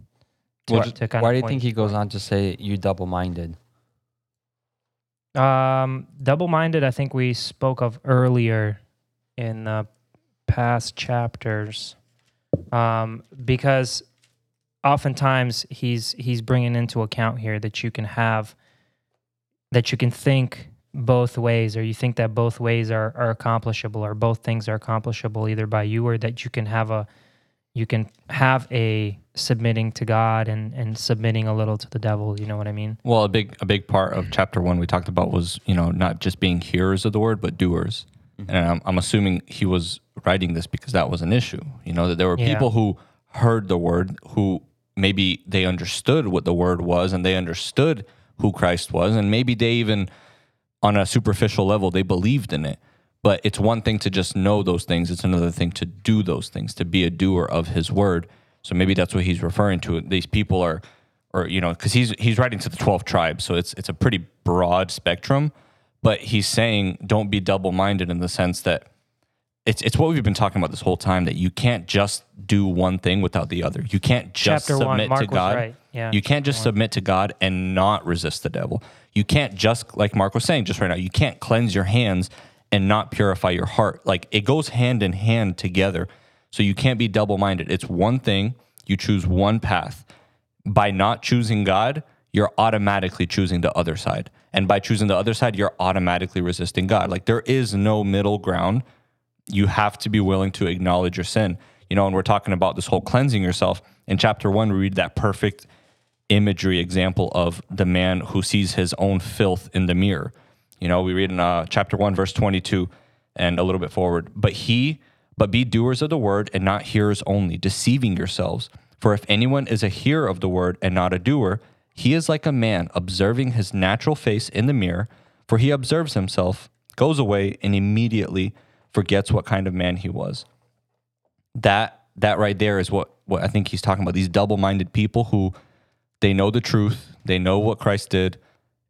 To, Well, to Why do you think he goes on to say you double-minded? Um, double-minded. I think we spoke of earlier in the past chapters, um, because oftentimes he's he's bringing into account here that you can have that you can think both ways, or you think that both ways are are accomplishable, or both things are accomplishable either by you, or that you can have a you can have a submitting to God and and submitting a little to the devil. You know what I mean? Well, a big a big part of chapter one we talked about was you know not just being hearers of the word but doers, mm-hmm. and I'm, I'm assuming he was writing this because that was an issue. You know that there were Yeah. people who heard the word who maybe they understood what the word was and they understood who Christ was, and maybe they even on a superficial level they believed in it. But it's one thing to just know those things; it's another thing to do those things, to be a doer of His word. So maybe that's what he's referring to. These people are or you know because he's he's writing to the 12 tribes so it's it's a pretty broad spectrum but he's saying don't be double-minded in the sense that it's it's what we've been talking about this whole time that you can't just do one thing without the other you can't just Chapter submit to god right. Yeah. you can't just submit to god and not resist the devil you can't just like mark was saying just right now you can't cleanse your hands and not purify your heart like it goes hand in hand together so you can't be double-minded it's one thing you choose one path by not choosing God, you're automatically choosing the other side. And by choosing the other side, you're automatically resisting God. Like there is no middle ground. You have to be willing to acknowledge your sin. You know, and we're talking about this whole cleansing yourself. In chapter one, we read that perfect imagery example of the man who sees his own filth in the mirror. You know, we read in uh, chapter one, verse 22 and a little bit forward. But he, but be doers of the word and not hearers only, deceiving yourselves. For if anyone is a hearer of the word and not a doer, he is like a man observing his natural face in the mirror. For he observes himself, goes away, and immediately forgets what kind of man he was. That that right there is what what I think he's talking about. These double-minded people who they know the truth, they know what Christ did,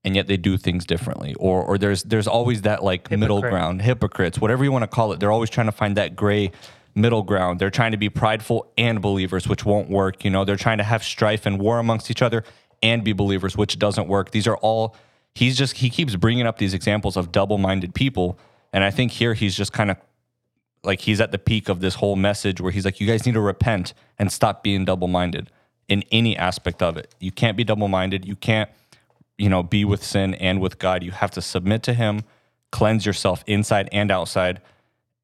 and yet they do things differently. Or or there's there's always that like middle ground, hypocrites, whatever you want to call it. They're always trying to find that gray middle ground. They're trying to be prideful and believers, which won't work. You know, they're trying to have strife and war amongst each other and be believers, which doesn't work. These are all he's just he keeps bringing up these examples of double-minded people, and I think here he's just kind of like he's at the peak of this whole message where he's like, you guys need to repent and stop being double minded in any aspect of it. You can't be double minded. You can't, you know, be with sin and with God. You have to submit to Him, cleanse yourself inside and outside,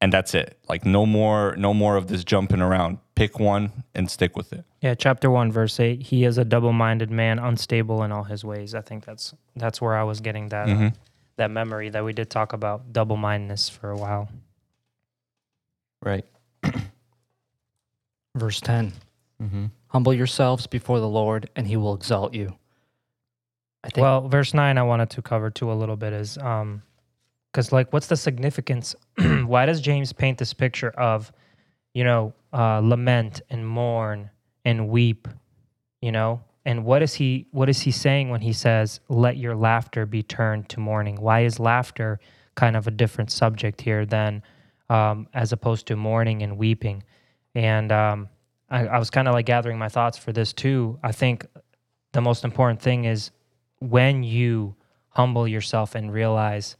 and that's it. Like no more, no more of this jumping around. Pick one and stick with it. Yeah, chapter one, verse eight. He is a double-minded man, unstable in all his ways. I think that's that's where I was getting that uh, Mhm. That memory that we did talk about double-mindedness for a while. Right. Verse 10 Mm-hmm. Humble yourselves before the Lord, and he will exalt you. I think Well, verse nine, I wanted to cover too a little bit is um, because like, what's the significance? Why does James paint this picture of, you know, uh, lament and mourn and weep, you know? And what is he what is he saying when he says, "Let your laughter be turned to mourning"? Why is laughter kind of a different subject here than um, as opposed to mourning and weeping? And um, I, I was kind of like gathering my thoughts for this too. I think the most important thing is when you humble yourself and realize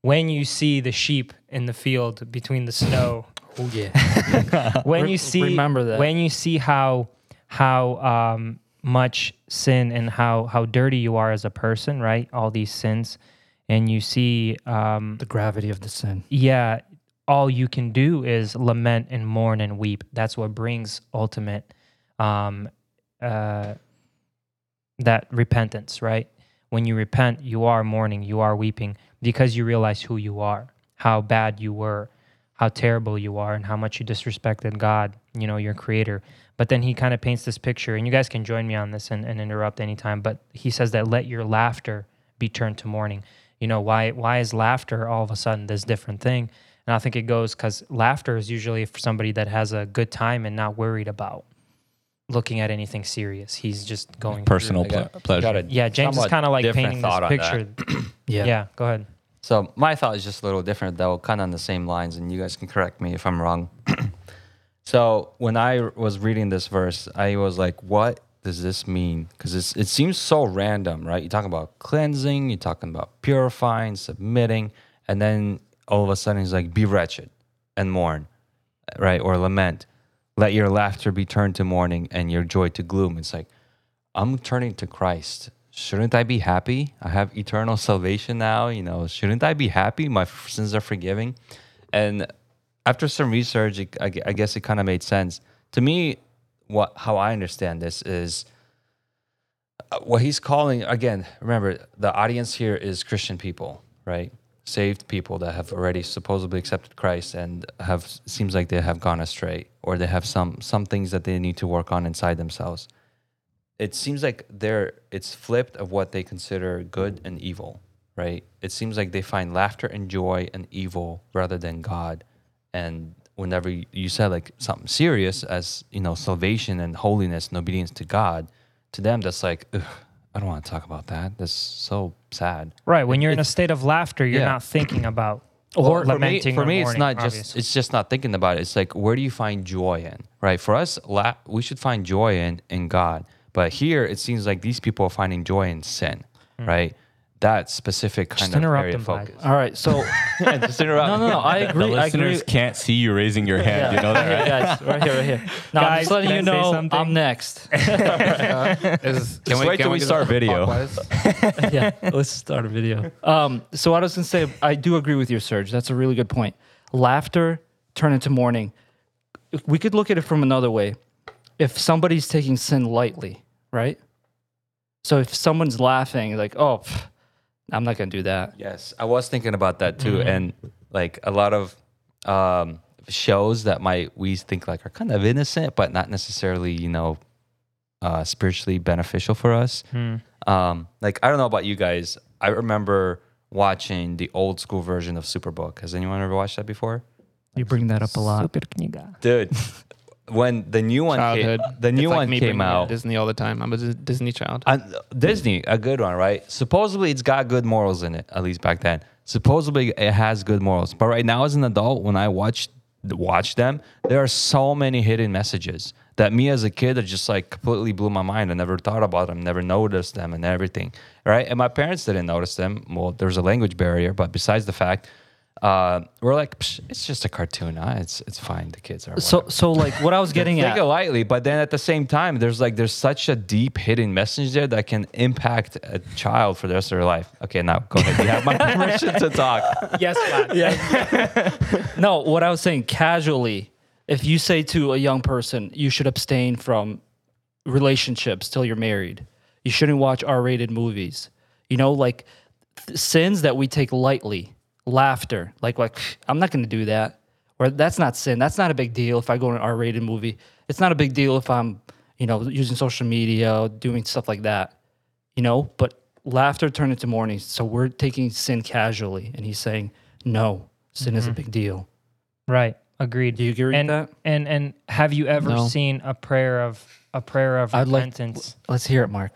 when you see the sheep in the field between the snow Oh yeah. when you see remember that. when you see how how um, much sin and how how dirty you are as a person right? All these sins. And you see um, the gravity of the sin. yeah all you can do is lament and mourn and weep. That's what brings ultimate um, uh, that repentance right? When you repent you are mourning you are weeping because you realize who you are how bad you were how terrible you are and how much you disrespected god you know your creator but then he kind of paints this picture and you guys can join me on this and, and interrupt anytime but he says that let your laughter be turned to mourning. You know why why is laughter all of a sudden this different thing? And i think it goes because laughter is usually for somebody that has a good time and not worried about looking at anything serious. He's just going Personal I got- ple- pleasure. got a yeah james is kind of like painting this thought on picture. Yeah. yeah go ahead. So my thought is just a little different, though, kind of on the same lines, and you guys can correct me if I'm wrong. so when I was reading this verse, I was like, "What does this mean?" Because it seems so random, right? You're talking about cleansing, you're talking about purifying, submitting, and then all of a sudden he's like, "Be wretched and mourn," right? Or lament. Let your laughter be turned to mourning and your joy to gloom. It's like, I'm turning to Christ. Shouldn't I be happy? I have eternal salvation now. You know, shouldn't I be happy? My sins are forgiving. And after some research, it, I, I guess it kind of made sense to me. What how I understand this is uh, what he's calling again. Remember, the audience here is Christian people, right? Saved people that have already supposedly accepted Christ and have seems like they have gone astray, or they have some some things that they need to work on inside themselves it seems like they're it's flipped of what they consider good and evil right it seems like they find laughter and joy and evil rather than god and whenever you- said like something serious as you know salvation and holiness and obedience to god to them that's like Ugh, i don't want to talk about that that's so sad Right. When you're in a state of laughter, you're Yeah. not thinking about or or for me, lamenting. for or me it's mourning, not just it's just not thinking about it it's like where do you find joy in right for us la- we should find joy in in god but here it seems like these people are finding joy in sin hmm. right that specific kind Just of interrupt area them, focus All right. So just interrupt no, no, no. I The agree. I agree. listeners can't see you raising your hand. You know that, here, right? guys. Right here, right here. Now, I'm Guys, just letting can you know? I'm next. Is, Just wait till we do start video. yeah, let's start a video. Um, so what I was gonna say, I do agree with you, Serge. That's a really good point. Laughter turn into mourning. We could look at it from another way. If somebody's taking sin lightly, right? So if someone's laughing, like, oh, pff, I'm not gonna do that. Yes, I was thinking about that too, Mm-hmm. and like a lot of um, shows that might we think like are kind of innocent, but not necessarily you know uh, spiritually beneficial for us. Hmm. Um, like I don't know about you guys, I remember watching the old school version of Superbook. Has anyone ever watched that before? You bring that up a lot. Super. Dude, when the new one Childhood. came, the new It's like one me came out. Disney all the time. I'm a Dis- Disney child. Uh, Disney, a good one, right? Supposedly it's got good morals in it, at least back then. Supposedly it has good morals. But right now as an adult, when I watch watch them, there are so many hidden messages that me as a kid that just like completely blew my mind. I never thought about them, never noticed them and everything. Right. And my parents didn't notice them. Well, there's a language barrier, but besides the fact, uh, we're like, Psh, it's just a cartoon. Huh? It's it's fine. The kids are So, whatever." so like what I was getting take at. Take it lightly, but then at the same time, there's like there's such a deep hidden message there that can impact a child for the rest of their life. Okay, now go ahead. You have my permission to talk. Yes, Vlad. No, what I was saying casually, if you say to a young person, you should abstain from relationships till you're married, you shouldn't watch R rated movies, you know, like th- sins that we take lightly, laughter, like, like I'm not going to do that. Or that's not sin. That's not a big deal if I go to an R rated movie. It's not a big deal if I'm, you know, using social media, doing stuff like that, you know, but laughter turned into mourning. So we're taking sin casually. And he's saying, no, sin is a mm-hmm. big deal. Right. Agreed. Do you agree and, with that? And and have you ever No. seen a prayer of a prayer of I'd like- repentance? Let's hear it, Mark.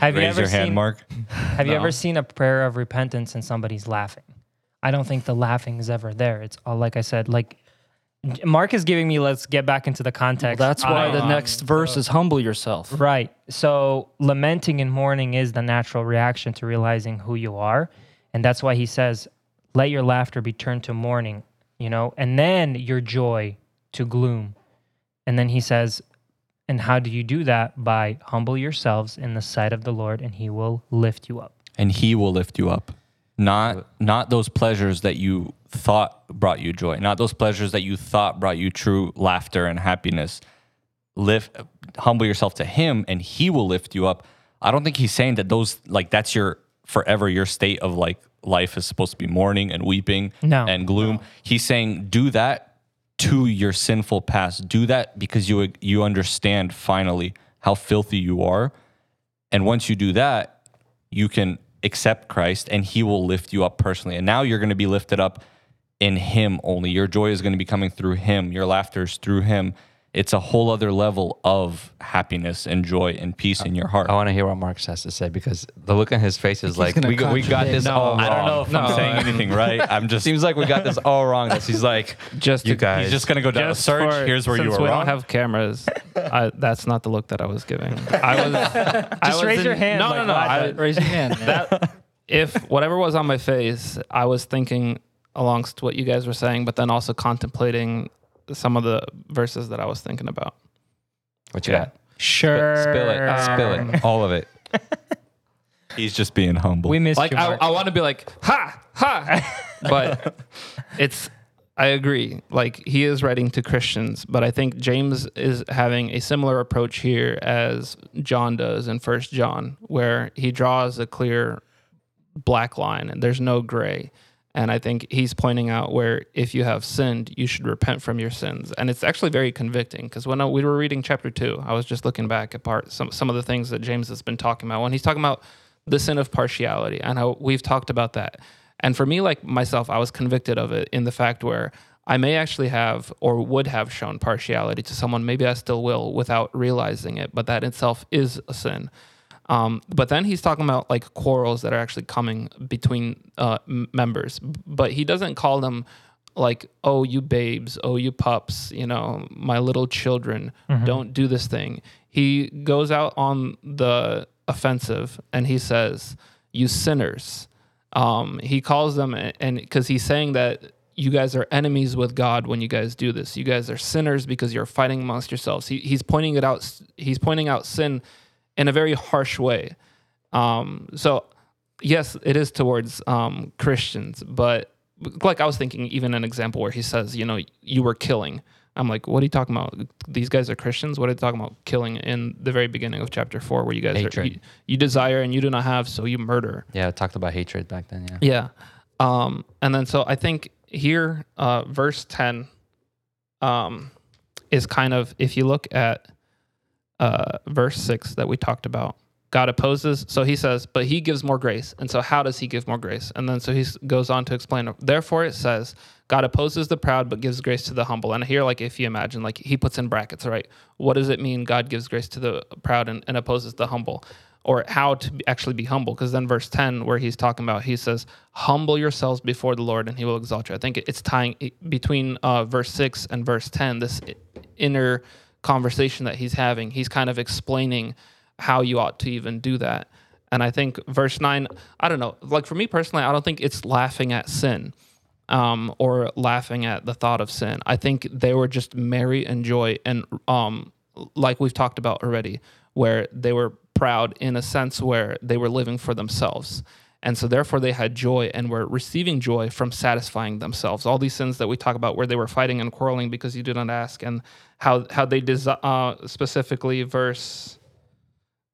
Have you Raise ever your hand, seen- Mark. Have you ever seen a prayer of repentance and somebody's laughing? I don't think the laughing is ever there. It's all like I said, like Mark is giving me. Let's get back into the context. That's why I- the um, next verse is humble yourself. Right. So lamenting and mourning is the natural reaction to realizing who you are. And that's why he says, let your laughter be turned to mourning, you know, and then your joy to gloom. And then he says, and how do you do that? By humble yourselves in the sight of the Lord, and he will lift you up. and he will lift you up not not those pleasures that you thought brought you joy. Not those pleasures that you thought brought you true laughter and happiness. Lift humble yourself to him and he will lift you up. I don't think he's saying that those like that's your forever your state of like life is supposed to be mourning and weeping No. and gloom. He's saying do that to your sinful past. Do that because you you understand finally how filthy you are. And once you do that, you can accept Christ and he will lift you up personally. And now you're going to be lifted up in him only. Your joy is going to be coming through him, your laughter is through him. It's a whole other level of happiness and joy and peace in your heart. I want to hear what Marcus has to say because the look on his face is like we, we got this contradict. all wrong. I don't know if I'm saying anything right. I'm just Seems like we got this all wrong. This he's like Just you to- guys. he's just going to go down a search. for- Here's where you since were we wrong. don't have cameras. I, that's not the look that I was giving. I was I Just was raise in- your hand No, like no, no. that. I, uh, Raise your hand. that if whatever was on my face, I was thinking alongst what you guys were saying, but then also contemplating some of the verses that I was thinking about. what you got? Sure. Spill it. Spill it. Um, All of it. He's just being humble. We missed Like you, I, Mark. I want to be like ha ha, but it's. I agree. Like he is writing to Christians, but I think James is having a similar approach here as John does in First John, where he draws a clear black line and there's no gray. And I think he's pointing out where if you have sinned, you should repent from your sins. And it's actually very convicting because when we were reading chapter two, I was just looking back at part some some of the things that James has been talking about when he's talking about the sin of partiality and how we've talked about that. And for me, like myself, I was convicted of it in the fact where I may actually have or would have shown partiality to someone. Maybe I still will without realizing it, but that itself is a sin. Um, but then he's talking about like quarrels that are actually coming between uh, members, but he doesn't call them like, oh, you babes, oh, you pups, you know, my little children, don't do this thing. He goes out on the offensive and he says, you sinners. Um, he calls them, and because he's saying that you guys are enemies with God when you guys do this. You guys are sinners because you're fighting amongst yourselves. He, he's pointing it out. He's pointing out sin in a very harsh way. Um, so yes, it is towards um, Christians, but like I was thinking, even an example where he says, you know, you were killing. I'm like, what are you talking about? These guys are Christians. What are you talking about? Killing in the very beginning of chapter four, where you guys are, you, you desire and you do not have, so you murder. Yeah, I talked about hatred back then. Yeah. Yeah. Um, and then so I think here, uh, verse 10 um, is kind of, if you look at uh, verse 6 that we talked about, God opposes. So he says, but he gives more grace. And so how does he give more grace? And then so he goes on to explain, therefore it says, God opposes the proud, but gives grace to the humble. And here, like, if you imagine, like, he puts in brackets, right? What does it mean God gives grace to the proud and, and opposes the humble? Or how to actually be humble? Because then, verse 10, where he's talking about, he says, Humble yourselves before the Lord, and he will exalt you. I think it's tying between uh, verse 6 and verse 10, this inner conversation that he's having. He's kind of explaining how you ought to even do that. And I think verse 9, I don't know, like for me personally, I don't think it's laughing at sin um, or laughing at the thought of sin. I think they were just merry and joy, and um, like we've talked about already, where they were proud in a sense where they were living for themselves. And so, therefore, they had joy and were receiving joy from satisfying themselves. All these sins that we talk about, where they were fighting and quarreling because you did not ask, and how how they desi- uh, specifically verse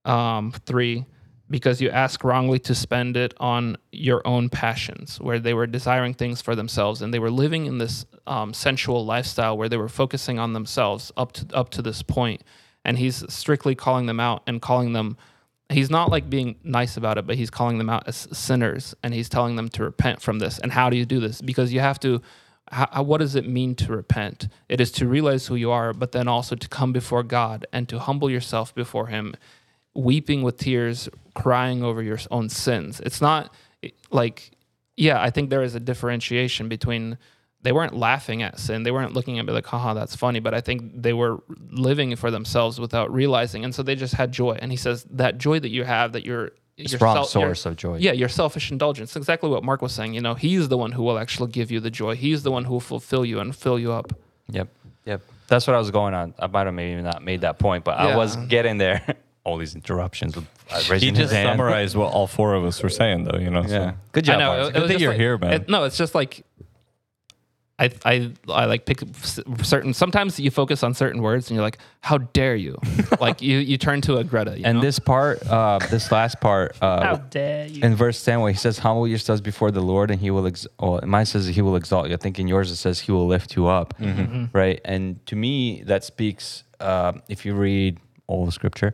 um, three, because you ask wrongly to spend it on your own passions, where they were desiring things for themselves and they were living in this um, sensual lifestyle where they were focusing on themselves up to up to this point. And he's strictly calling them out and calling them. He's not like being nice about it, but he's calling them out as sinners, and he's telling them to repent from this. And how do you do this? Because you have to. How, what does it mean to repent? It is to realize who you are, but then also to come before God and to humble yourself before Him weeping with tears, crying over your own sins. It's not like, yeah, I think there is a differentiation between they weren't laughing at sin. They weren't looking at me like, haha, that's funny. But I think they were living for themselves without realizing. And so they just had joy. And he says, that joy that you have, that you're, It's you're self- you're- source of joy. yeah, your selfish indulgence. Exactly what Mark was saying. You know, he's the one who will actually give you the joy. He's the one who will fulfill you and fill you up. Yep. Yep. That's what I was going on. I might have maybe not made that point, but I was getting there. All these interruptions with uh, He just his hand. summarized what all four of us were saying, though. You know. so. Yeah. Good job. I know. Barnes. it- it Good that you're like- here, man. it- no, it's just like I I I like pick certain. Sometimes you focus on certain words and you're like, "How dare you!" like you you turn to a Greta. You and know? this part, uh, this last part, How uh, dare you? in verse 10 where he says humble yourselves before the lord and he will ex- well mine says he will exalt you i think in yours it says he will lift you up right and to me that speaks uh, if you read all the scripture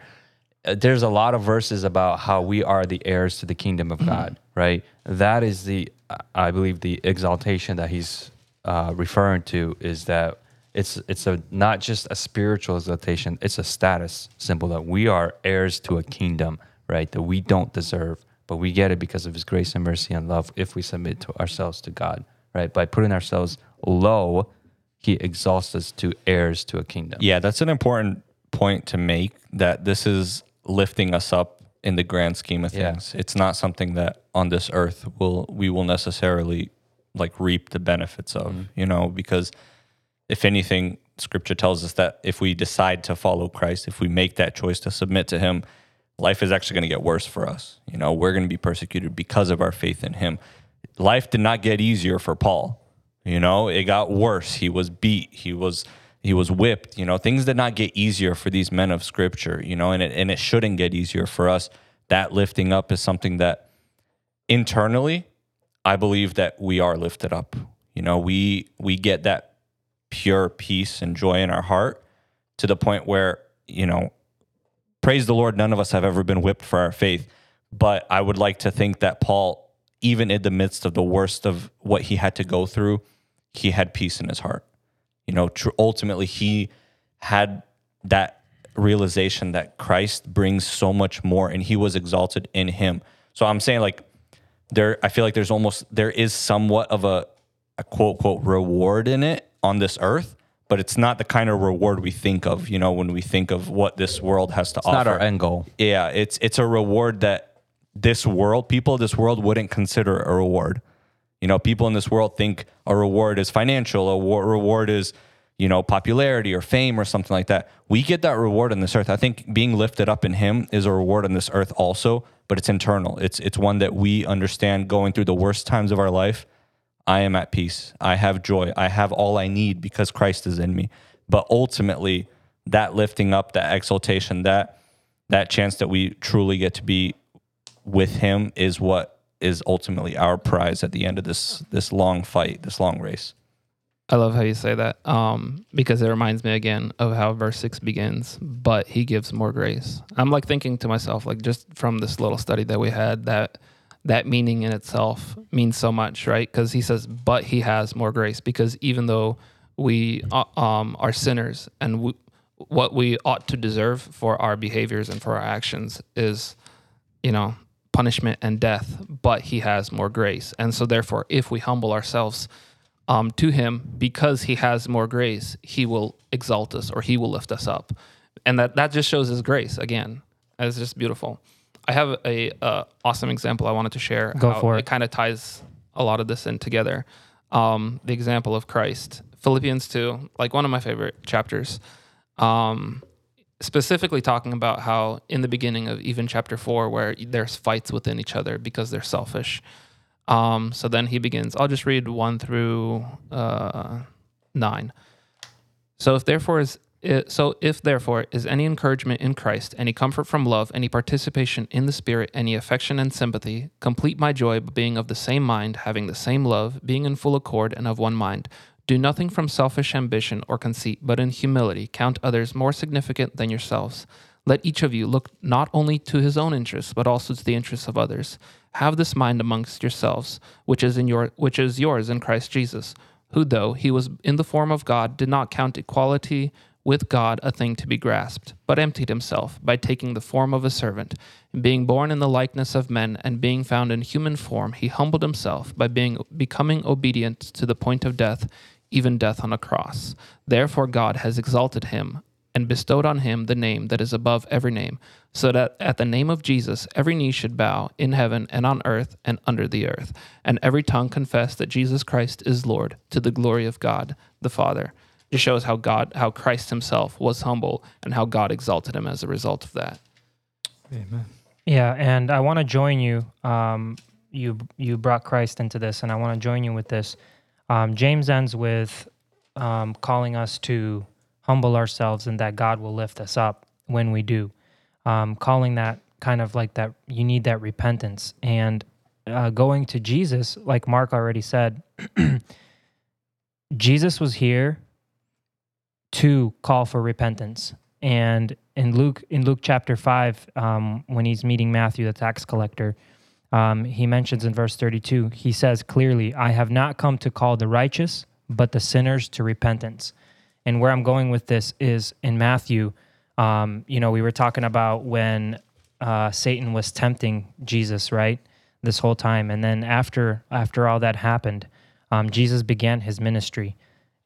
uh, there's a lot of verses about how we are the heirs to the kingdom of god right that is the uh, i believe the exaltation that he's uh, referring to is that it's it's a not just a spiritual exaltation it's a status symbol that we are heirs to a kingdom right that we don't deserve but we get it because of his grace and mercy and love if we submit to ourselves to god right by putting ourselves low he exalts us to heirs to a kingdom Yeah, that's an important point to make that this is lifting us up in the grand scheme of Yeah. things. It's not something that on this earth will we will necessarily like reap the benefits of, mm-hmm. you know, because if anything scripture tells us that if we decide to follow Christ, if we make that choice to submit to him, life is actually going to get worse for us. You know, we're going to be persecuted because of our faith in him. Life did not get easier for Paul. You know, it got worse. He was beat. He was he was whipped. You know, things did not get easier for these men of scripture. You know, and it and it shouldn't get easier for us. That lifting up is something that internally, I believe that we are lifted up. You know, we we get that pure peace and joy in our heart to the point where you know, praise the Lord, none of us have ever been whipped for our faith. But I would like to think that Paul, even in the midst of the worst of what he had to go through, he had peace in his heart. You know, tr- ultimately, he had that realization that Christ brings so much more and he was exalted in him. So I'm saying, like, there, I feel like there's almost, there is somewhat of a, a quote, quote, reward in it on this earth, but it's not the kind of reward we think of, you know, when we think of what this world has to it's offer not our end goal yeah, it's it's a reward that this world, people of this world wouldn't consider a reward. You know, people in this world think a reward is financial, a wa- reward is, you know, popularity or fame or something like that. We get that reward on this earth. I think being lifted up in him is a reward on this earth also, but it's internal. It's it's one that we understand going through the worst times of our life. I am at peace. I have joy. I have all I need because Christ is in me. But ultimately, that lifting up, that exaltation, that that chance that we truly get to be with him is what is ultimately our prize at the end of this this long fight, this long race. I love how you say that um, because it reminds me again of how verse six begins. But he gives more grace. I'm like thinking to myself, like just from this little study that we had, that that meaning in itself means so much, right? Because he says, "But he has more grace." Because even though we uh, um, are sinners and we, what we ought to deserve for our behaviors and for our actions is, you know, punishment and death, but he has more grace. And so, therefore, if we humble ourselves um, to him because he has more grace, he will exalt us or he will lift us up. And that, that just shows his grace again. It's just beautiful. I have a, uh awesome example I wanted to share. Go how for it. It kind of ties a lot of this in together. Um, the example of Christ, Philippians 2, like one of my favorite chapters. Um, specifically talking about how in the beginning of even chapter four, where there's fights within each other because they're selfish. Um, so then he begins. I'll just read one through uh, nine. So if therefore is so if therefore is any encouragement in Christ, any comfort from love, any participation in the Spirit, any affection and sympathy, complete my joy by being of the same mind, having the same love, being in full accord and of one mind. Do nothing from selfish ambition or conceit, but in humility count others more significant than yourselves. Let each of you look not only to his own interests, but also to the interests of others. Have this mind amongst yourselves, which is in your which is yours in Christ Jesus, who though he was in the form of God, did not count equality with God a thing to be grasped, but emptied himself by taking the form of a servant. Being born in the likeness of men and being found in human form, he humbled himself by being becoming obedient to the point of death, even death on a cross. Therefore God has exalted him and bestowed on him the name that is above every name, so that at the name of Jesus every knee should bow in heaven and on earth and under the earth, and every tongue confess that Jesus Christ is Lord, to the glory of God the Father. It shows how God, how Christ Himself was humble, and how God exalted him as a result of that. Amen. Yeah, and I want to join you. Um, you you brought Christ into this, and I want to join you with this. Um, James ends with um, calling us to humble ourselves, and that God will lift us up when we do. Um, calling that kind of like that, you need that repentance and uh, going to Jesus, like Mark already said. Jesus was here to call for repentance, and in Luke in Luke chapter five, um, when he's meeting Matthew, the tax collector, um, he mentions in verse thirty-two, he says clearly, "I have not come to call the righteous, but the sinners to repentance." And where I'm going with this is in Matthew. Um, you know, we were talking about when uh, Satan was tempting Jesus, right? This whole time, and then after after all that happened, um, Jesus began his ministry,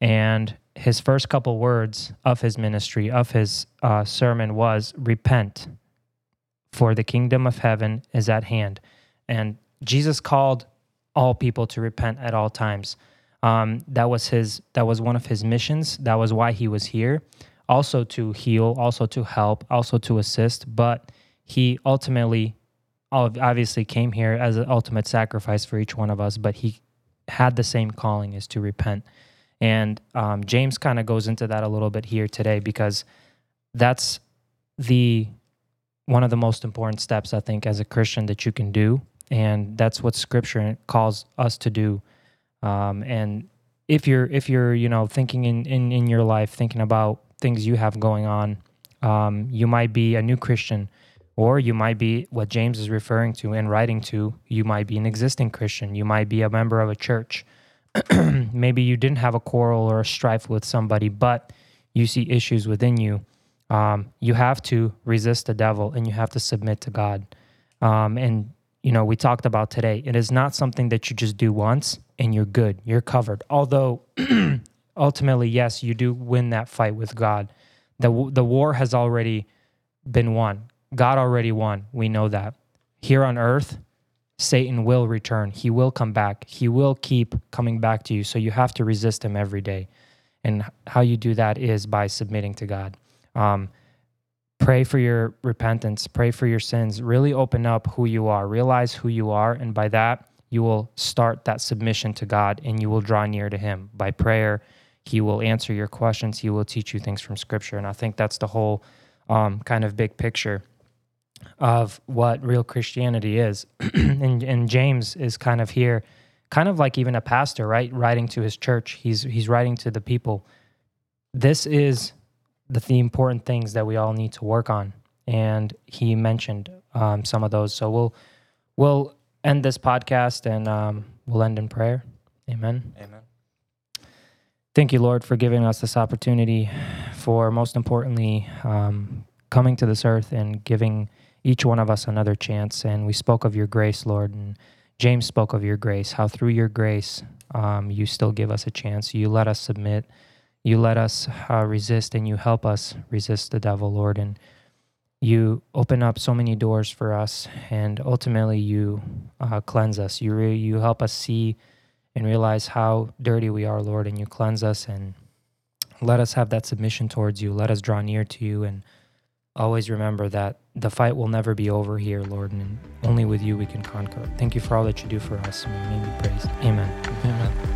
and his first couple words of his ministry, of his uh, sermon, was repent, for the kingdom of heaven is at hand. And Jesus called all people to repent at all times. Um, that was his. That was one of his missions. That was why he was here. Also to heal, also to help, also to assist. But he ultimately, obviously, came here as an ultimate sacrifice for each one of us. But he had the same calling is to repent. And um, James kind of goes into that a little bit here today because that's the one of the most important steps I think as a Christian that you can do, and that's what Scripture calls us to do. Um, and if you're if you're you know thinking in, in in your life thinking about things you have going on, um, you might be a new Christian, or you might be what James is referring to and writing to. You might be an existing Christian. You might be a member of a church. maybe you didn't have a quarrel or a strife with somebody, but you see issues within you. Um, you have to resist the devil and you have to submit to God. Um, and, you know, we talked about today, it is not something that you just do once and you're good, you're covered. Although, ultimately, yes, you do win that fight with God. The, the war has already been won. God already won. We know that. Here on earth, Satan will return. He will come back. He will keep coming back to you. So you have to resist him every day. And how you do that is by submitting to God. Um, pray for your repentance, pray for your sins, really open up who you are, realize who you are. And by that, you will start that submission to God and you will draw near to Him. By prayer, He will answer your questions, He will teach you things from Scripture. And I think that's the whole um, kind of big picture of what real Christianity is. and, and James is kind of here, kind of like even a pastor, right? Writing to his church. He's he's writing to the people. This is the, the important things that we all need to work on. And he mentioned um, some of those. So we'll we'll end this podcast and um, we'll end in prayer. Amen. Amen. Thank you, Lord, for giving us this opportunity, for most importantly, um, coming to this earth and giving each one of us another chance. And we spoke of your grace, Lord, and James spoke of your grace, how through your grace, um, you still give us a chance. You let us submit, you let us uh, resist, and you help us resist the devil, Lord. And you open up so many doors for us, and ultimately, you uh, cleanse us. You, re- you help us see and realize how dirty we are, Lord, and you cleanse us and let us have that submission towards you. Let us draw near to you and always remember that the fight will never be over here, Lord, and only with you we can conquer. Thank you for all that you do for us. And we may be praised. Amen. Amen.